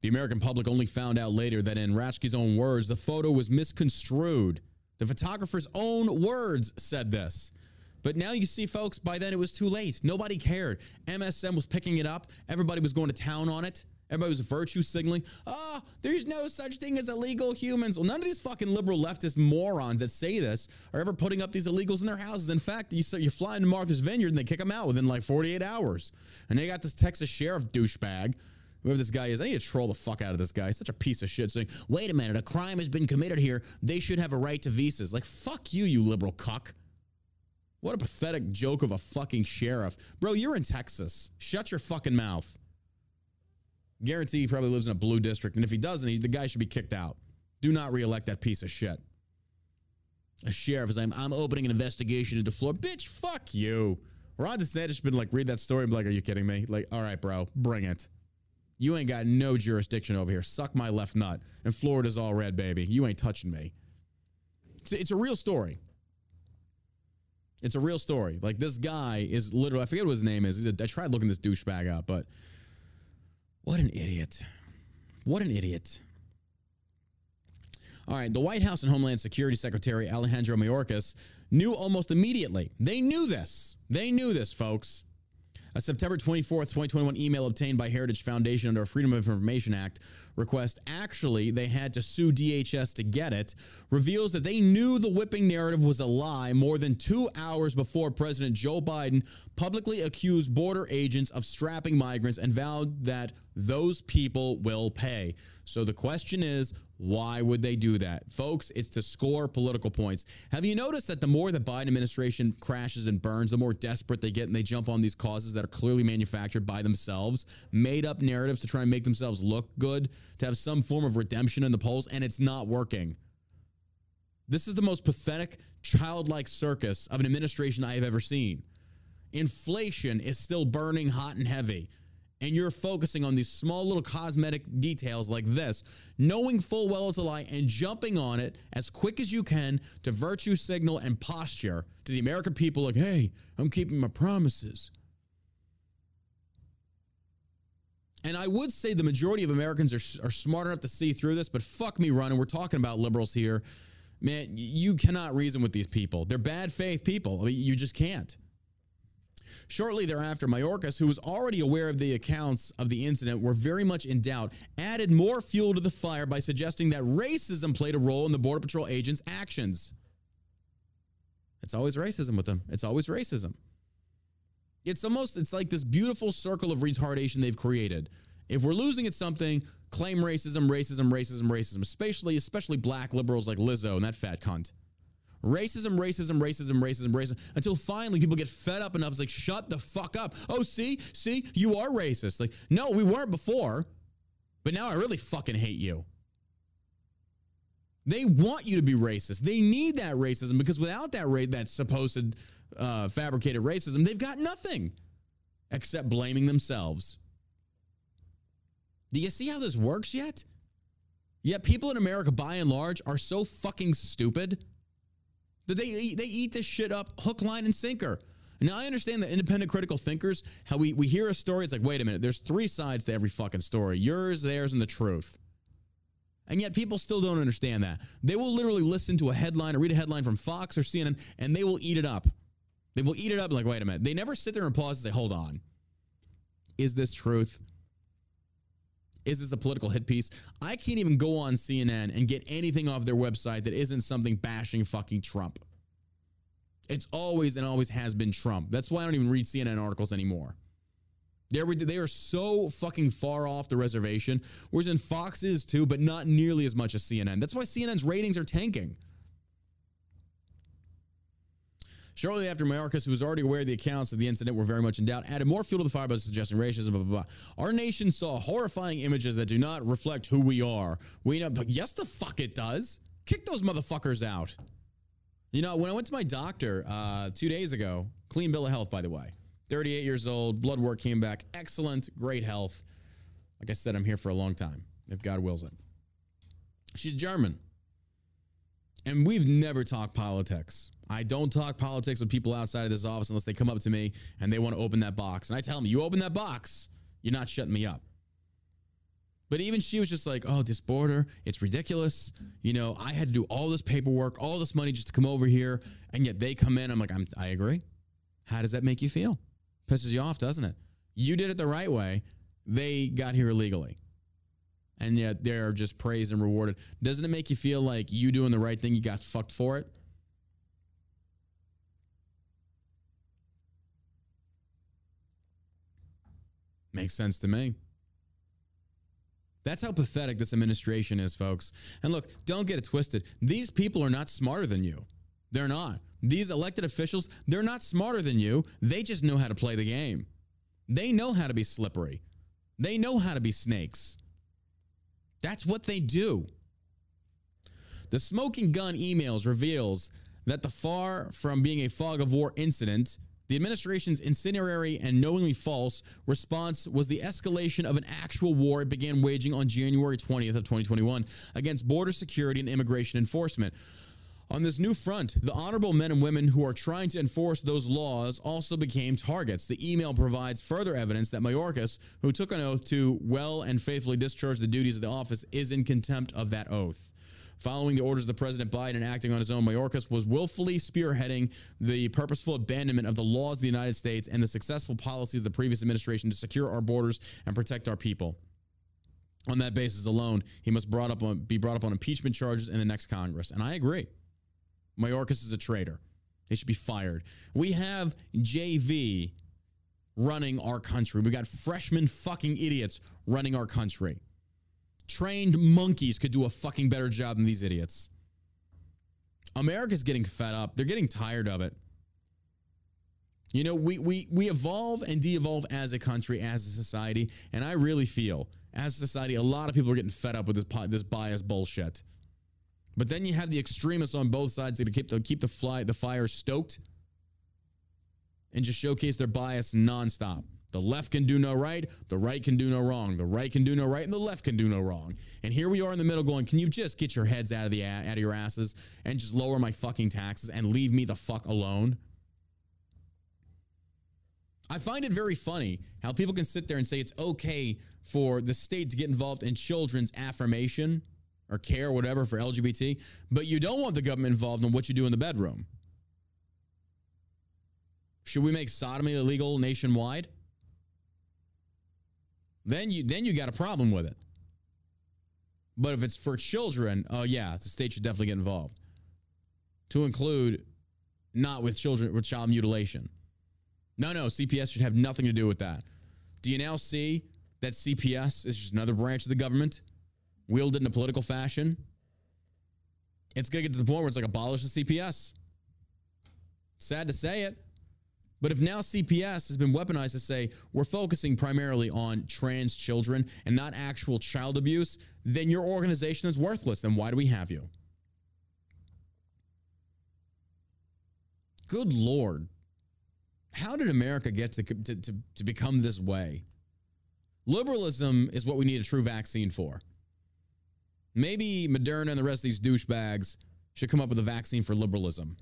The American public only found out later that, in Raschke's own words, the photo was misconstrued. The photographer's own words said this. But now you see, folks, by then it was too late. Nobody cared. MSM was picking it up, everybody was going to town on it. Everybody was virtue signaling. Oh, there's no such thing as illegal humans. Well, none of these fucking liberal leftist morons that say this are ever putting up these illegals in their houses. In fact, you, you fly into Martha's Vineyard and they kick them out within like 48 hours. And they got this Texas sheriff douchebag whoever this guy is, I need to troll the fuck out of this guy. He's such a piece of shit saying, wait a minute, a crime has been committed here. They should have a right to visas. Like, fuck you, you liberal cuck. What a pathetic joke of a fucking sheriff. Bro, you're in Texas. Shut your fucking mouth. Guarantee he probably lives in a blue district. And if he doesn't, he, the guy should be kicked out. Do not reelect that piece of shit. A sheriff is I'm, I'm opening an investigation into Florida. Bitch, fuck you. Ron DeSantis should been like, read that story and be like, are you kidding me? Like, all right, bro, bring it. You ain't got no jurisdiction over here. Suck my left nut. And Florida's all red, baby. You ain't touching me. It's, it's a real story. It's a real story. Like this guy is literally, I forget what his name is. A, I tried looking this douchebag up, but what an idiot. What an idiot. All right, the White House and Homeland Security Secretary Alejandro Mayorkas knew almost immediately. They knew this. They knew this, folks. A September 24th, 2021 email obtained by Heritage Foundation under a Freedom of Information Act request, actually, they had to sue DHS to get it, reveals that they knew the whipping narrative was a lie more than two hours before President Joe Biden publicly accused border agents of strapping migrants and vowed that those people will pay. So the question is, why would they do that? Folks, it's to score political points. Have you noticed that the more the Biden administration crashes and burns, the more desperate they get and they jump on these causes that are clearly manufactured by themselves, made up narratives to try and make themselves look good, to have some form of redemption in the polls, and it's not working. This is the most pathetic, childlike circus of an administration I have ever seen. Inflation is still burning hot and heavy and you're focusing on these small little cosmetic details like this, knowing full well it's a lie and jumping on it as quick as you can to virtue signal and posture to the American people like, hey, I'm keeping my promises. And I would say the majority of Americans are, are smart enough to see through this, but fuck me running. We're talking about liberals here. Man, you cannot reason with these people. They're bad faith people. I mean, you just can't. Shortly thereafter, Mayorkas, who was already aware of the accounts of the incident, were very much in doubt, added more fuel to the fire by suggesting that racism played a role in the Border Patrol agents' actions. It's always racism with them. It's always racism. It's almost, it's like this beautiful circle of retardation they've created. If we're losing at something, claim racism, racism, racism, racism, especially, especially black liberals like Lizzo and that fat cunt. Racism, racism, racism, racism, racism, until finally people get fed up enough. It's like, shut the fuck up. Oh, see, see, you are racist. Like, no, we weren't before, but now I really fucking hate you. They want you to be racist. They need that racism because without that ra- that supposed uh, fabricated racism, they've got nothing except blaming themselves. Do you see how this works yet? Yet people in America, by and large, are so fucking stupid that they they eat this shit up hook, line, and sinker. Now I understand that independent critical thinkers, how we, we hear a story, it's like, wait a minute, there's three sides to every fucking story. Yours, theirs, and the truth. And yet people still don't understand that. They will literally listen to a headline or read a headline from Fox or CNN and they will eat it up. They will eat it up like, wait a minute. They never sit there and pause and say, hold on. Is this truth? Is this a political hit piece? I can't even go on CNN and get anything off their website that isn't something bashing fucking Trump. It's always and always has been Trump. That's why I don't even read CNN articles anymore. They're, they are so fucking far off the reservation, whereas in Fox is too, but not nearly as much as CNN. That's why CNN's ratings are tanking. Shortly after, Mayorkas, who was already aware the accounts of the incident were very much in doubt, added more fuel to the fire by suggesting racism, blah, blah, blah. Our nation saw horrifying images that do not reflect who we are. We know, yes, the fuck it does. Kick those motherfuckers out. You know, when I went to my doctor uh, two days ago, clean bill of health, by the way, 38 years old, blood work came back, excellent, great health. Like I said, I'm here for a long time, if God wills it. She's German. And we've never talked politics. I don't talk politics with people outside of this office unless they come up to me and they want to open that box. And I tell them, you open that box, you're not shutting me up. But even she was just like, oh, this border, it's ridiculous. You know, I had to do all this paperwork, all this money just to come over here. And yet they come in. I'm like, I'm, I agree. How does that make you feel? Pisses you off, doesn't it? You did it the right way. They got here illegally. And yet they're just praised and rewarded. Doesn't it make you feel like you doing the right thing, you got fucked for it? Makes sense to me. That's how pathetic this administration is, folks. And look, don't get it twisted. These people are not smarter than you. They're not. These elected officials, they're not smarter than you. They just know how to play the game. They know how to be slippery. They know how to be snakes. That's what they do. The smoking gun emails reveals that the far from being a fog of war incident, the administration's incendiary and knowingly false response was the escalation of an actual war it began waging on January 20th of 2021 against border security and immigration enforcement. On this new front, the honorable men and women who are trying to enforce those laws also became targets. The email provides further evidence that Mayorkas, who took an oath to well and faithfully discharge the duties of the office, is in contempt of that oath. Following the orders of the President Biden and acting on his own, Mayorkas was willfully spearheading the purposeful abandonment of the laws of the United States and the successful policies of the previous administration to secure our borders and protect our people. On that basis alone, he must brought on, be brought up on impeachment charges in the next Congress. And I agree. Mayorkas is a traitor. They should be fired. We have JV running our country. We got freshman fucking idiots running our country. Trained monkeys could do a fucking better job than these idiots. America's getting fed up. They're getting tired of it. You know, we we we evolve and de-evolve as a country, as a society, and I really feel as a society, a lot of people are getting fed up with this this bias bullshit. But then you have the extremists on both sides that keep the keep the fly the fire stoked and just showcase their bias nonstop. The left can do no right, the right can do no wrong. The right can do no right, and the left can do no wrong. And here we are in the middle, going, "Can you just get your heads out of the out of your asses and just lower my fucking taxes and leave me the fuck alone?" I find it very funny how people can sit there and say it's okay for the state to get involved in children's affirmation or care or whatever for LGBT, but you don't want the government involved in what you do in the bedroom. Should we make sodomy illegal nationwide? Then you then you got a problem with it. But if it's for children, oh yeah, the state should definitely get involved. To include not with children with child mutilation. No, no, CPS should have nothing to do with that. Do you now see that CPS is just another branch of the government wielded in a political fashion? It's going to get to the point where it's like abolish the CPS. Sad to say it. But if now CPS has been weaponized to say we're focusing primarily on trans children and not actual child abuse, then your organization is worthless. Then why do we have you? Good Lord. How did America get to, to, to, to become this way? Liberalism is what we need a true vaccine for. Maybe Moderna and the rest of these douchebags should come up with a vaccine for liberalism.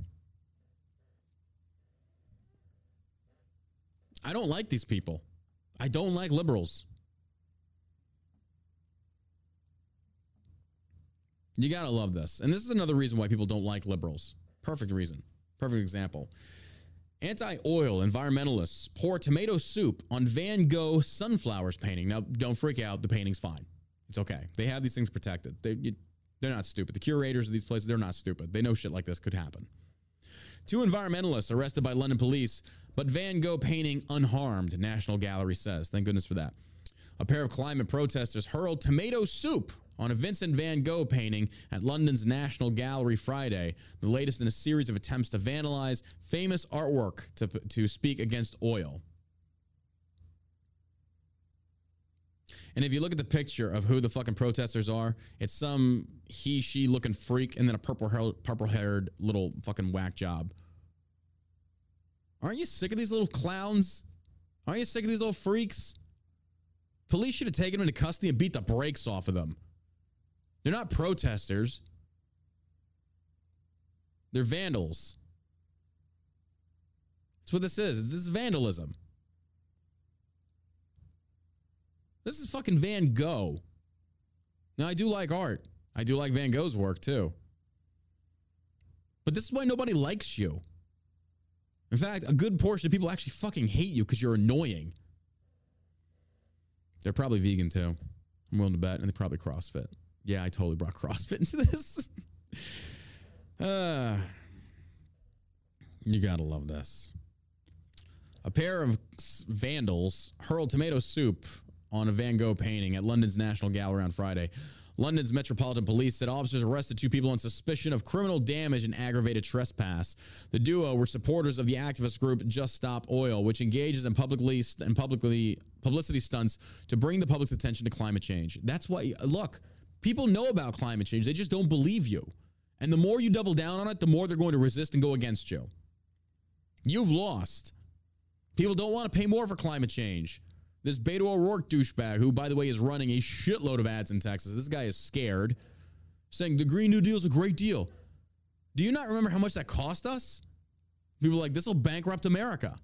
I don't like these people. I don't like liberals. You got to love this. And this is another reason why people don't like liberals. Perfect reason. Perfect example. Anti oil environmentalists pour tomato soup on Van Gogh sunflowers painting. Now, don't freak out. The painting's fine. It's okay. They have these things protected. They, you, they're not stupid. The curators of these places, they're not stupid. They know shit like this could happen. Two environmentalists arrested by London police, but Van Gogh painting unharmed, National Gallery says. Thank goodness for that. A pair of climate protesters hurled tomato soup on a Vincent van Gogh painting at London's National Gallery Friday, the latest in a series of attempts to vandalize famous artwork to, to speak against oil. And if you look at the picture of who the fucking protesters are, it's some he, she looking freak and then a purple purple haired little fucking whack job. Aren't you sick of these little clowns? Aren't you sick of these little freaks? Police should have taken them into custody and beat the brakes off of them. They're not protesters. They're vandals. That's what this is. This is vandalism. This is fucking Van Gogh. Now, I do like art. I do like Van Gogh's work too. But this is why nobody likes you. In fact, a good portion of people actually fucking hate you because you're annoying. They're probably vegan too. I'm willing to bet. And they probably CrossFit. Yeah, I totally brought [laughs] CrossFit into this. uh, [laughs] you gotta love this. A pair of vandals hurled tomato soup on a Van Gogh painting at London's National Gallery on Friday. London's Metropolitan Police said officers arrested two people on suspicion of criminal damage and aggravated trespass. The duo were supporters of the activist group Just Stop Oil, which engages in publicly in publicly publicity stunts to bring the public's attention to climate change. That's why look, people know about climate change. They just don't believe you. And the more you double down on it, the more they're going to resist and go against you. You've lost. People don't want to pay more for climate change. This Beto O'Rourke douchebag, who, by the way, is running a shitload of ads in Texas, this guy is scared, saying the Green New Deal is a great deal. Do you not remember how much that cost us? People like, this will bankrupt America.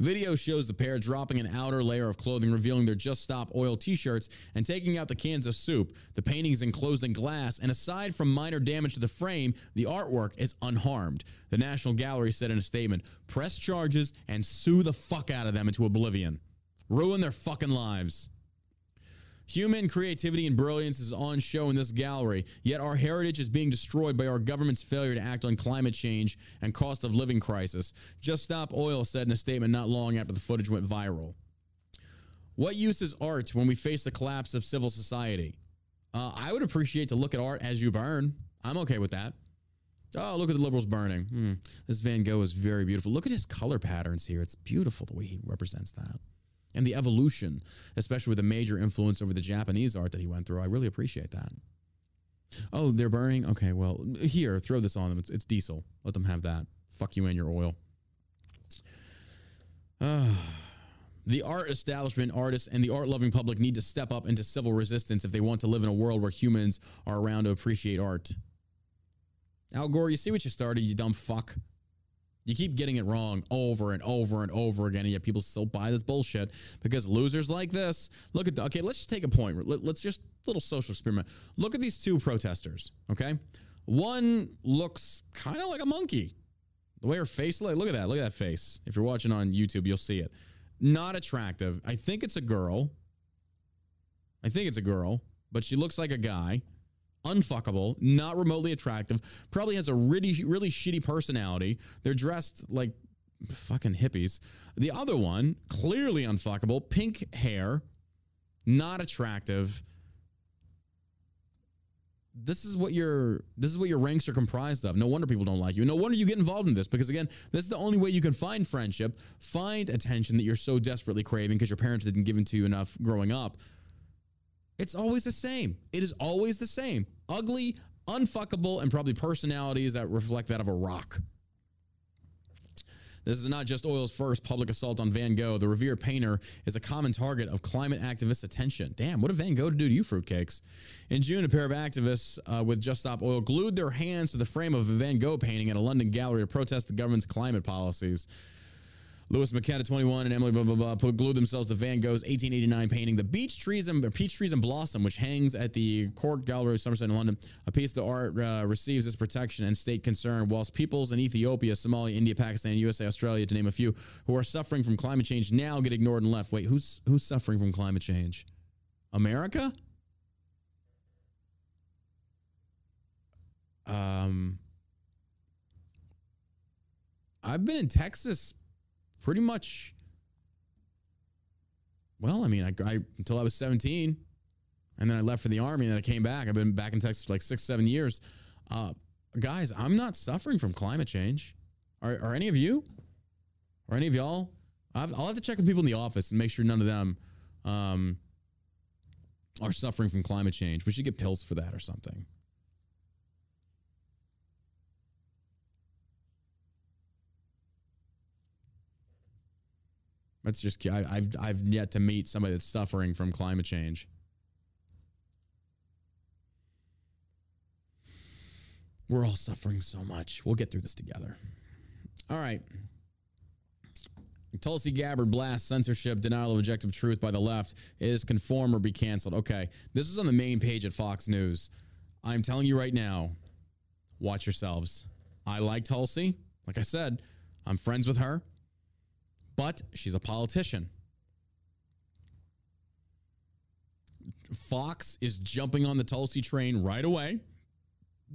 Video shows the pair dropping an outer layer of clothing, revealing their Just Stop oil t shirts and taking out the cans of soup. The paintings enclosed in glass, and aside from minor damage to the frame, the artwork is unharmed. The National Gallery said in a statement press charges and sue the fuck out of them into oblivion. Ruin their fucking lives. Human creativity and brilliance is on show in this gallery, yet our heritage is being destroyed by our government's failure to act on climate change and cost of living crisis. Just Stop Oil said in a statement not long after the footage went viral. What use is art when we face the collapse of civil society? Uh, I would appreciate to look at art as you burn. I'm okay with that. Oh, look at the liberals burning. Hmm. This Van Gogh is very beautiful. Look at his color patterns here. It's beautiful the way he represents that and the evolution, especially with a major influence over the Japanese art that he went through. I really appreciate that. Oh, they're burning? Okay, well, here, throw this on them. It's, it's diesel. Let them have that. Fuck you and your oil. Uh, [sighs] the art establishment, artists, and the art loving public need to step up into civil resistance if they want to live in a world where humans are around to appreciate art. Al Gore, you see what you started, you dumb fuck. You keep getting it wrong over and over and over again, and yet people still buy this bullshit because losers like this. Look at the okay. Let's just take a point. Let, let's just little social experiment. Look at these two protesters. Okay, one looks kind of like a monkey. The way her face look. Look at that. Look at that face. If you're watching on YouTube, you'll see it. Not attractive. I think it's a girl. I think it's a girl, but she looks like a guy unfuckable, not remotely attractive, probably has a really, really shitty personality. They're dressed like fucking hippies. The other one, clearly unfuckable, pink hair, not attractive. This is what your this is what your ranks are comprised of. No wonder people don't like you. No wonder you get involved in this because again, this is the only way you can find friendship, find attention that you're so desperately craving because your parents didn't give it to you enough growing up. It's always the same. It is always the same. Ugly, unfuckable, and probably personalities that reflect that of a rock. This is not just Oil's first public assault on Van Gogh. The revered painter is a common target of climate activists' attention. Damn, what did Van Gogh do to you, fruitcakes? In June, a pair of activists uh, with Just Stop Oil glued their hands to the frame of a Van Gogh painting at a London gallery to protest the government's climate policies. Lewis McKenna, 21, and Emily blah blah blah put, glued themselves to Van Gogh's 1889 painting, "The Beech Trees and Peach Trees and Blossom," which hangs at the Courtauld Gallery of Somerset in London. A piece of the art uh, receives this protection and state concern, whilst peoples in Ethiopia, Somalia, India, Pakistan, USA, Australia, to name a few, who are suffering from climate change now get ignored and left. Wait, who's who's suffering from climate change? America? Um, I've been in Texas pretty much. Well, I mean, I, I until I was 17, and then I left for the army, and then I came back. I've been back in Texas for like six, seven years. Uh, guys, I'm not suffering from climate change. Are, are any of you? Or any of y'all? I'll have to check with people in the office and make sure none of them um, are suffering from climate change. We should get pills for that or something. That's just I, have I've yet to meet somebody that's suffering from climate change. We're all suffering so much. We'll get through this together. All right. Tulsi Gabbard blast censorship, denial of objective truth by the left is conform or be canceled. Okay. This is on the main page at Fox News. I'm telling you right now, watch yourselves. I like Tulsi. Like I said, I'm friends with her, but she's a politician. Fox is jumping on the Tulsi train right away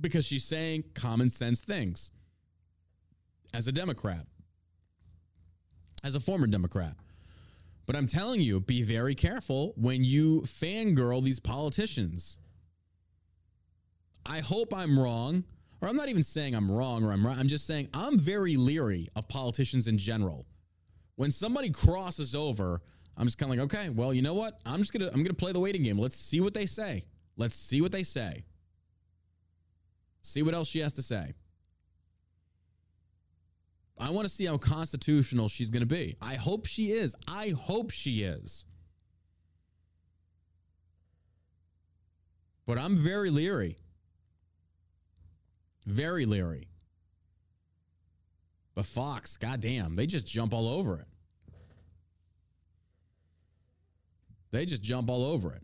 because she's saying common sense things as a Democrat, as a former Democrat. But I'm telling you, be very careful when you fangirl these politicians. I hope I'm wrong, or I'm not even saying I'm wrong or I'm right. I'm just saying I'm very leery of politicians in general. When somebody crosses over, I'm just kind of like, okay, well, you know what? I'm just gonna I'm gonna play the waiting game. Let's see what they say. Let's see what they say. See what else she has to say. I want to see how constitutional she's going to be. I hope she is. I hope she is. But I'm very leery. Very leery. But Fox, goddamn, they just jump all over it. They just jump all over it.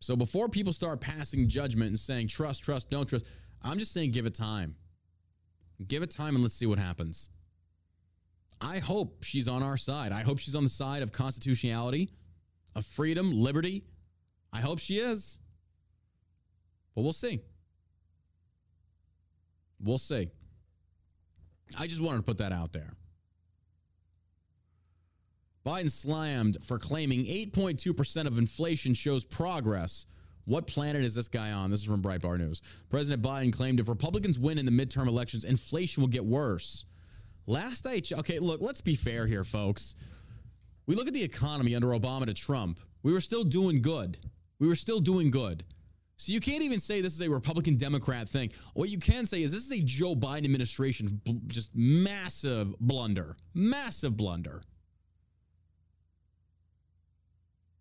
So before people start passing judgment and saying trust, trust, don't trust, I'm just saying give it time. Give it time and let's see what happens. I hope she's on our side. I hope she's on the side of constitutionality, of freedom, liberty. I hope she is. But we'll see. We'll see. I just wanted to put that out there. Biden slammed for claiming 8.2% of inflation shows progress. What planet is this guy on? This is from Breitbart News. President Biden claimed if Republicans win in the midterm elections, inflation will get worse. Last I okay, look, let's be fair here, folks. We look at the economy under Obama to Trump. We were still doing good. We were still doing good. So you can't even say this is a Republican Democrat thing. What you can say is this is a Joe Biden administration just massive blunder. Massive blunder.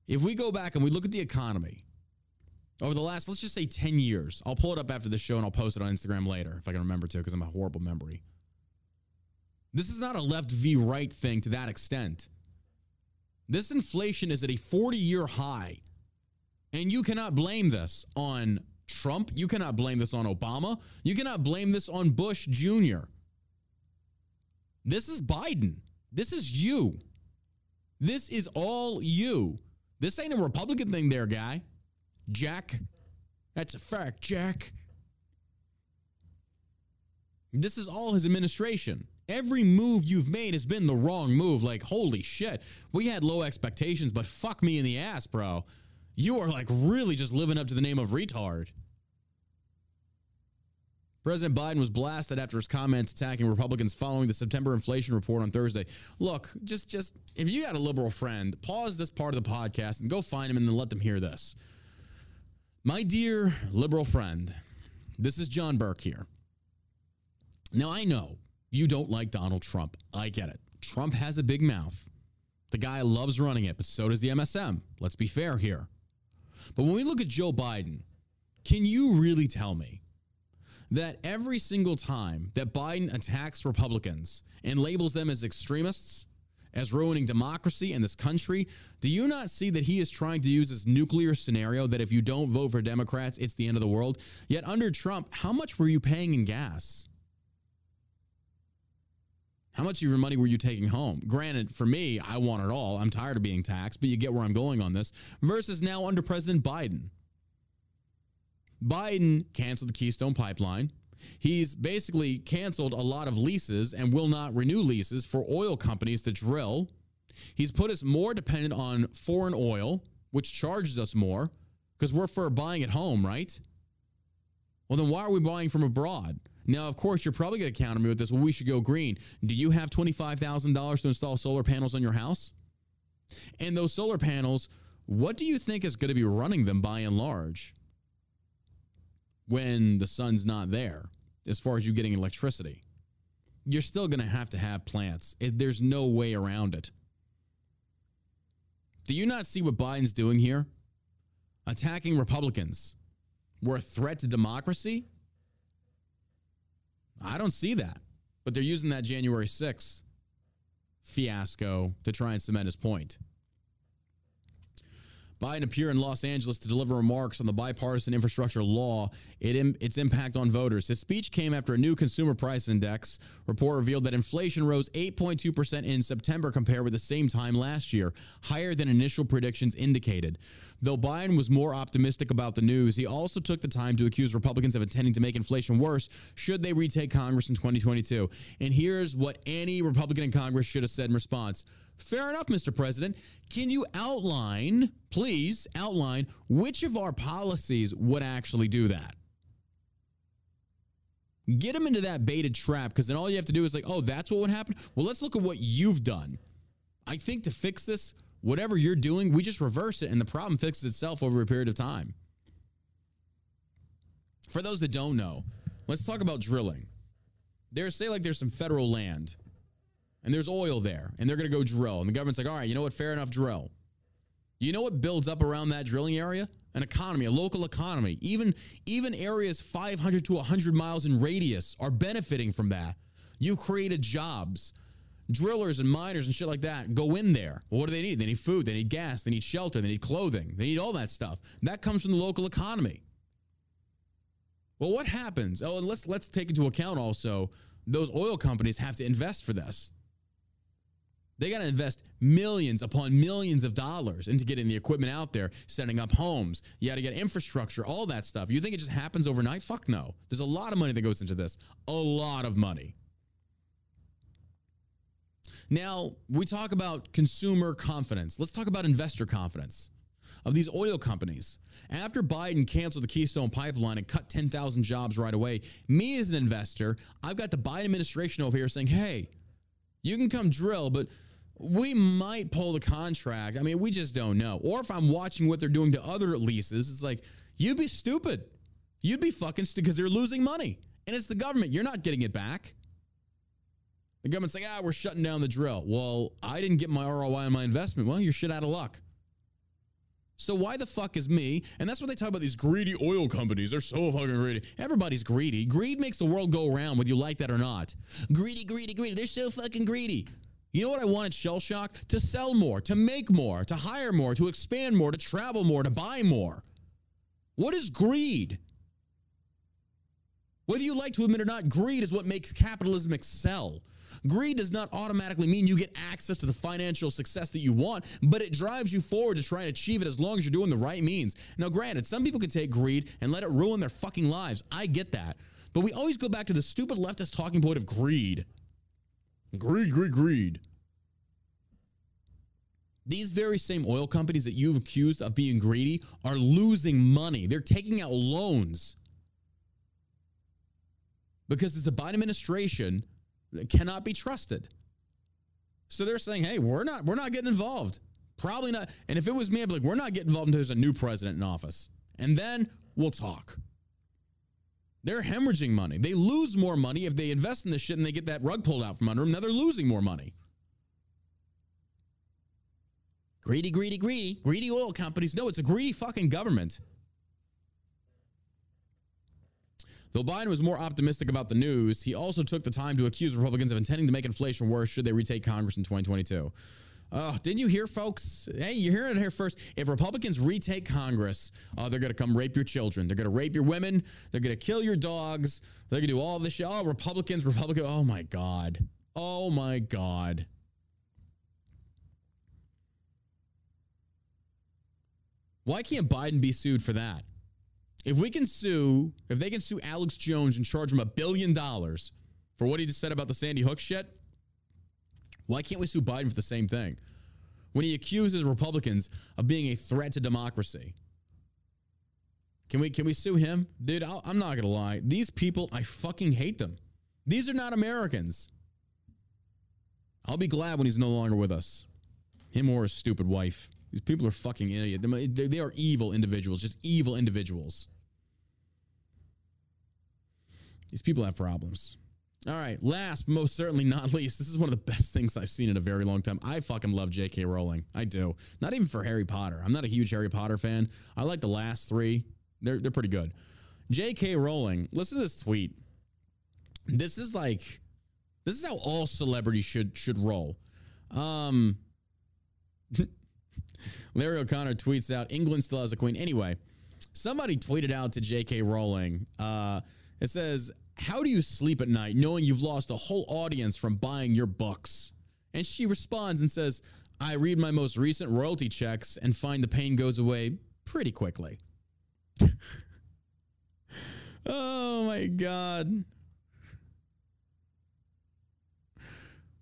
If we go back and we look at the economy over the last, let's just say 10 years, I'll pull it up after the show and I'll post it on Instagram later if I can remember to, because I'm a horrible memory. This is not a left v right thing to that extent. This inflation is at a 40 year high. And you cannot blame this on Trump. You cannot blame this on Obama. You cannot blame this on Bush Jr. This is Biden. This is you. This is all you. This ain't a Republican thing there, guy. Jack. That's a fact, Jack. This is all his administration. Every move you've made has been the wrong move. Like, holy shit. We had low expectations, but fuck me in the ass, bro. You are like really just living up to the name of retard. President Biden was blasted after his comments attacking Republicans following the September inflation report on Thursday. Look, just just if you got a liberal friend, pause this part of the podcast and go find him and then let them hear this. My dear liberal friend, this is John Burk here. Now I know you don't like Donald Trump. I get it. Trump has a big mouth. The guy loves running it, but so does the MSM. Let's be fair here. But when we look at Joe Biden, can you really tell me that every single time that Biden attacks Republicans and labels them as extremists, as ruining democracy in this country, do you not see that he is trying to use this nuclear scenario that if you don't vote for Democrats, it's the end of the world? Yet under Trump, how much were you paying in gas? How much of your money were you taking home? Granted, for me, I want it all. I'm tired of being taxed, but you get where I'm going on this. Versus now under President Biden. Biden canceled the Keystone Pipeline. He's basically canceled a lot of leases and will not renew leases for oil companies to drill. He's put us more dependent on foreign oil, which charges us more because we're for buying at home, right? Well, then why are we buying from abroad? Now, of course, you're probably going to counter me with this. Well, we should go green. Do you have $25,000 to install solar panels on your house? And those solar panels, what do you think is going to be running them by and large? when the sun's not there as far as you getting electricity. You're still going to have to have plants. It, there's no way around it. Do you not see what Biden's doing here? Attacking Republicans, We're a threat to democracy? I don't see that. But they're using that January 6th fiasco to try and cement his point. Biden appeared in Los Angeles to deliver remarks on the bipartisan infrastructure law, it, its impact on voters. His speech came after a new consumer price index report revealed that inflation rose 8.2% in September compared with the same time last year, higher than initial predictions indicated. Though Biden was more optimistic about the news, he also took the time to accuse Republicans of intending to make inflation worse should they retake Congress in 2022. And here's what any Republican in Congress should have said in response. Fair enough, Mr. President. Can you outline, please outline, which of our policies would actually do that? Get them into that baited trap because then all you have to do is like, oh, that's what would happen. Well, let's look at what you've done. I think to fix this, whatever you're doing, we just reverse it and the problem fixes itself over a period of time. For those that don't know, let's talk about drilling. There's say like there's some federal land and there's oil there and they're going to go drill. And the government's like, all right, you know what? Fair enough, drill. You know what builds up around that drilling area? An economy, a local economy. Even, even areas 500 to 100 miles in radius are benefiting from that. You created jobs. Drillers and miners and shit like that go in there. Well, what do they need? They need food, they need gas, they need shelter, they need clothing, they need all that stuff. That comes from the local economy. Well, what happens? Oh, and let's let's take into account also those oil companies have to invest for this. They got to invest millions upon millions of dollars into getting the equipment out there, setting up homes. You got to get infrastructure, all that stuff. You think it just happens overnight? Fuck no. There's a lot of money that goes into this. A lot of money. Now, we talk about consumer confidence. Let's talk about investor confidence of these oil companies. After Biden canceled the Keystone Pipeline and cut 10,000 jobs right away, me as an investor, I've got the Biden administration over here saying, hey, you can come drill, but we might pull the contract. I mean, we just don't know. Or if I'm watching what they're doing to other leases, it's like, you'd be stupid. You'd be fucking stupid because they're losing money. And it's the government. You're not getting it back. The government's like, ah, we're shutting down the drill. Well, I didn't get my ROI on my investment. Well, you're shit out of luck. So why the fuck is me? And that's what they talk about these greedy oil companies. They're so fucking greedy. Everybody's greedy. Greed makes the world go around, whether you like that or not. Greedy, greedy, greedy. They're so fucking greedy. You know what I wanted Shell Shock? To sell more, to make more, to hire more, to expand more, to travel more, to buy more. What is greed? Whether you like to admit or not, greed is what makes capitalism excel. Greed does not automatically mean you get access to the financial success that you want, but it drives you forward to try and achieve it as long as you're doing the right means. Now, granted, some people can take greed and let it ruin their fucking lives. I get that. But we always go back to the stupid leftist talking point of greed. Greed, greed, greed. These very same oil companies that you've accused of being greedy are losing money. They're taking out loans because it's a Biden administration that cannot be trusted. So they're saying, "Hey, we're not we're not getting involved. Probably not." And if it was me, I'd be like, "We're not getting involved until there's a new president in office, and then we'll talk." They're hemorrhaging money. They lose more money if they invest in this shit and they get that rug pulled out from under them. Now they're losing more money. Greedy, greedy, greedy. Greedy oil companies. No, it's a greedy fucking government. Though Biden was more optimistic about the news, he also took the time to accuse Republicans of intending to make inflation worse should they retake Congress in 2022. Oh, didn't you hear, folks? Hey, you're hearing it here first. If Republicans retake Congress, uh, they're going to come rape your children. They're going to rape your women. They're going to kill your dogs. They're going to do all this shit. Oh, Republicans, Republican. Oh, my God. Oh, my God. Why can't Biden be sued for that? If we can sue, if they can sue Alex Jones and charge him a billion dollars for what he just said about the Sandy Hook shit, why can't we sue Biden for the same thing? When he accuses Republicans of being a threat to democracy. Can we can we sue him? Dude, i am not going to lie. These people, I fucking hate them. These are not Americans. I'll be glad when he's no longer with us. Him or his stupid wife. These people are fucking idiot. They are evil individuals, just evil individuals. These people have problems. All right, last, most certainly not [laughs] least, this is one of the best things I've seen in a very long time. I fucking love J.K. Rowling. I do. Not even for Harry Potter. I'm not a huge Harry Potter fan. I like the last three. They're they're pretty good. J.K. Rowling, listen to this tweet. This is like, this is how all celebrities should should roll. Um, [laughs] Larry O'Connor tweets out, England still has a queen. Anyway, somebody tweeted out to J.K. Rowling. Uh, it says, "How do you sleep at night knowing you've lost a whole audience from buying your books?" And she responds and says, "I read my most recent royalty checks and find the pain goes away pretty quickly." [laughs] oh my god.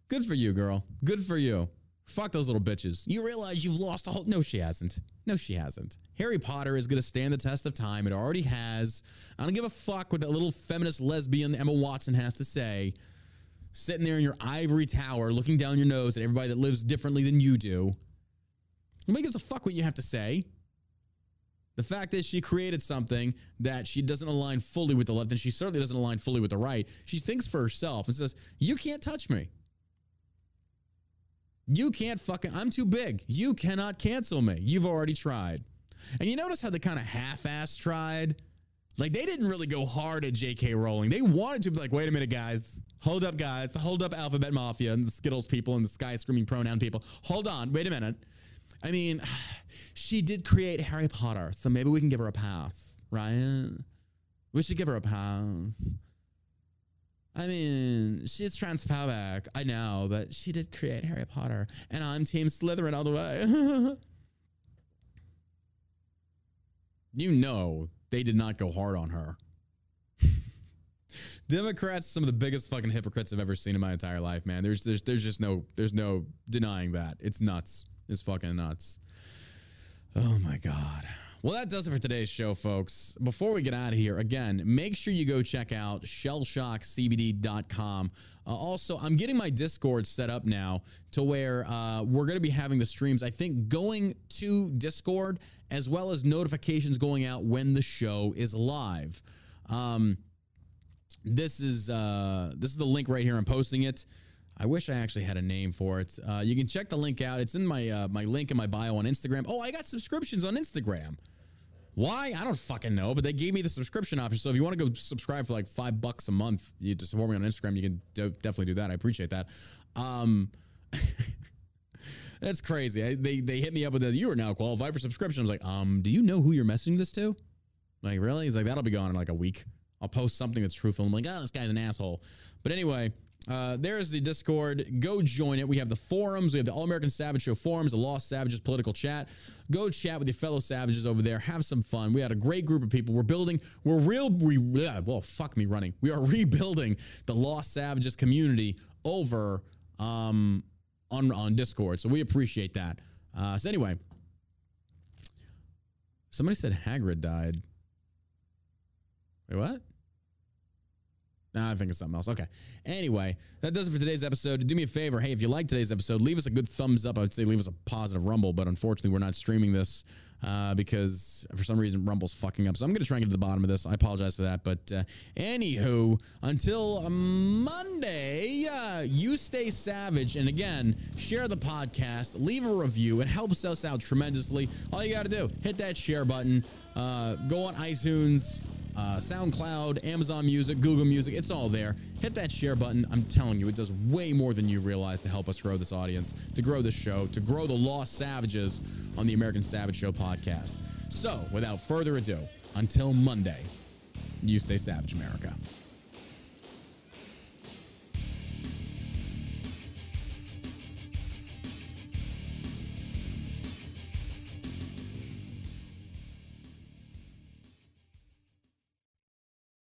Good for you, girl. Good for you. Fuck those little bitches. You realize you've lost a whole. No, she hasn't. No, she hasn't. Harry Potter is going to stand the test of time. It already has. I don't give a fuck what that little feminist lesbian Emma Watson has to say. Sitting there in your ivory tower, looking down your nose at everybody that lives differently than you do. Nobody gives a fuck what you have to say. The fact is, she created something that she doesn't align fully with the left, and she certainly doesn't align fully with the right. She thinks for herself and says, You can't touch me. You can't fucking, I'm too big. You cannot cancel me. You've already tried. And you notice how they kind of half ass tried? Like they didn't really go hard at J.K. Rowling. They wanted to be like, wait a minute, guys. Hold up, guys. Hold up, Alphabet Mafia and the Skittles people and the Sky Screaming Pronoun people. Hold on. Wait a minute. I mean, [sighs] she did create Harry Potter, so maybe we can give her a pass, right? We should give her a pass. I mean, she's transphobic. I know, but she did create Harry Potter, and I'm Team Slytherin all the way. [laughs] you know, they did not go hard on her. [laughs] Democrats, some of the biggest fucking hypocrites I've ever seen in my entire life, man. There's there's there's just no there's no denying that. It's nuts. It's fucking nuts. Oh my god. Well, that does it for today's show, folks. Before we get out of here, again, make sure you go check out shellshockcbd.com. Uh, also, I'm getting my Discord set up now to where uh, we're going to be having the streams, I think, going to Discord as well as notifications going out when the show is live. Um, this is uh, this is the link right here. I'm posting it. I wish I actually had a name for it. Uh, you can check the link out. It's in my uh, my link in my bio on Instagram. Oh, I got subscriptions on Instagram. Why? I don't fucking know, but they gave me the subscription option. So if you want to go subscribe for like five bucks a month, you to support me on Instagram, you can do, definitely do that. I appreciate that. Um, [laughs] that's crazy. I, they they hit me up with that. You are now qualified for subscription. I was like, um, do you know who you're messaging this to? Like, really? He's like, that'll be gone in like a week. I'll post something that's truthful. I'm like, oh, this guy's an asshole. But anyway, uh, there's the Discord. Go join it. We have the forums. We have the All American Savage Show forums, the Lost Savages political chat. Go chat with your fellow savages over there. Have some fun. We had a great group of people. We're building. We're real. We yeah. Well, fuck me running. We are [laughs] rebuilding the Lost Savages community over um on on Discord. So we appreciate that. Uh, so anyway, somebody said Hagrid died. Wait, what? Nah, I think it's something else. Okay. Anyway, that does it for today's episode. Do me a favor. Hey, if you like today's episode, leave us a good thumbs up. I would say leave us a positive rumble, but unfortunately, we're not streaming this uh, because for some reason Rumble's fucking up. So I'm going to try and get to the bottom of this. I apologize for that. But uh, anywho, until Monday, uh, you stay savage. And again, share the podcast, leave a review. It helps us out tremendously. All you got to do, hit that share button, uh, go on iTunes uh, SoundCloud, Amazon Music, Google Music. It's all there. Hit that share button. I'm telling you, it does way more than you realize to help us grow this audience, to grow this show, to grow the Lost Savages on the American Savage Show podcast. So, without further ado, until Monday, you stay savage, America.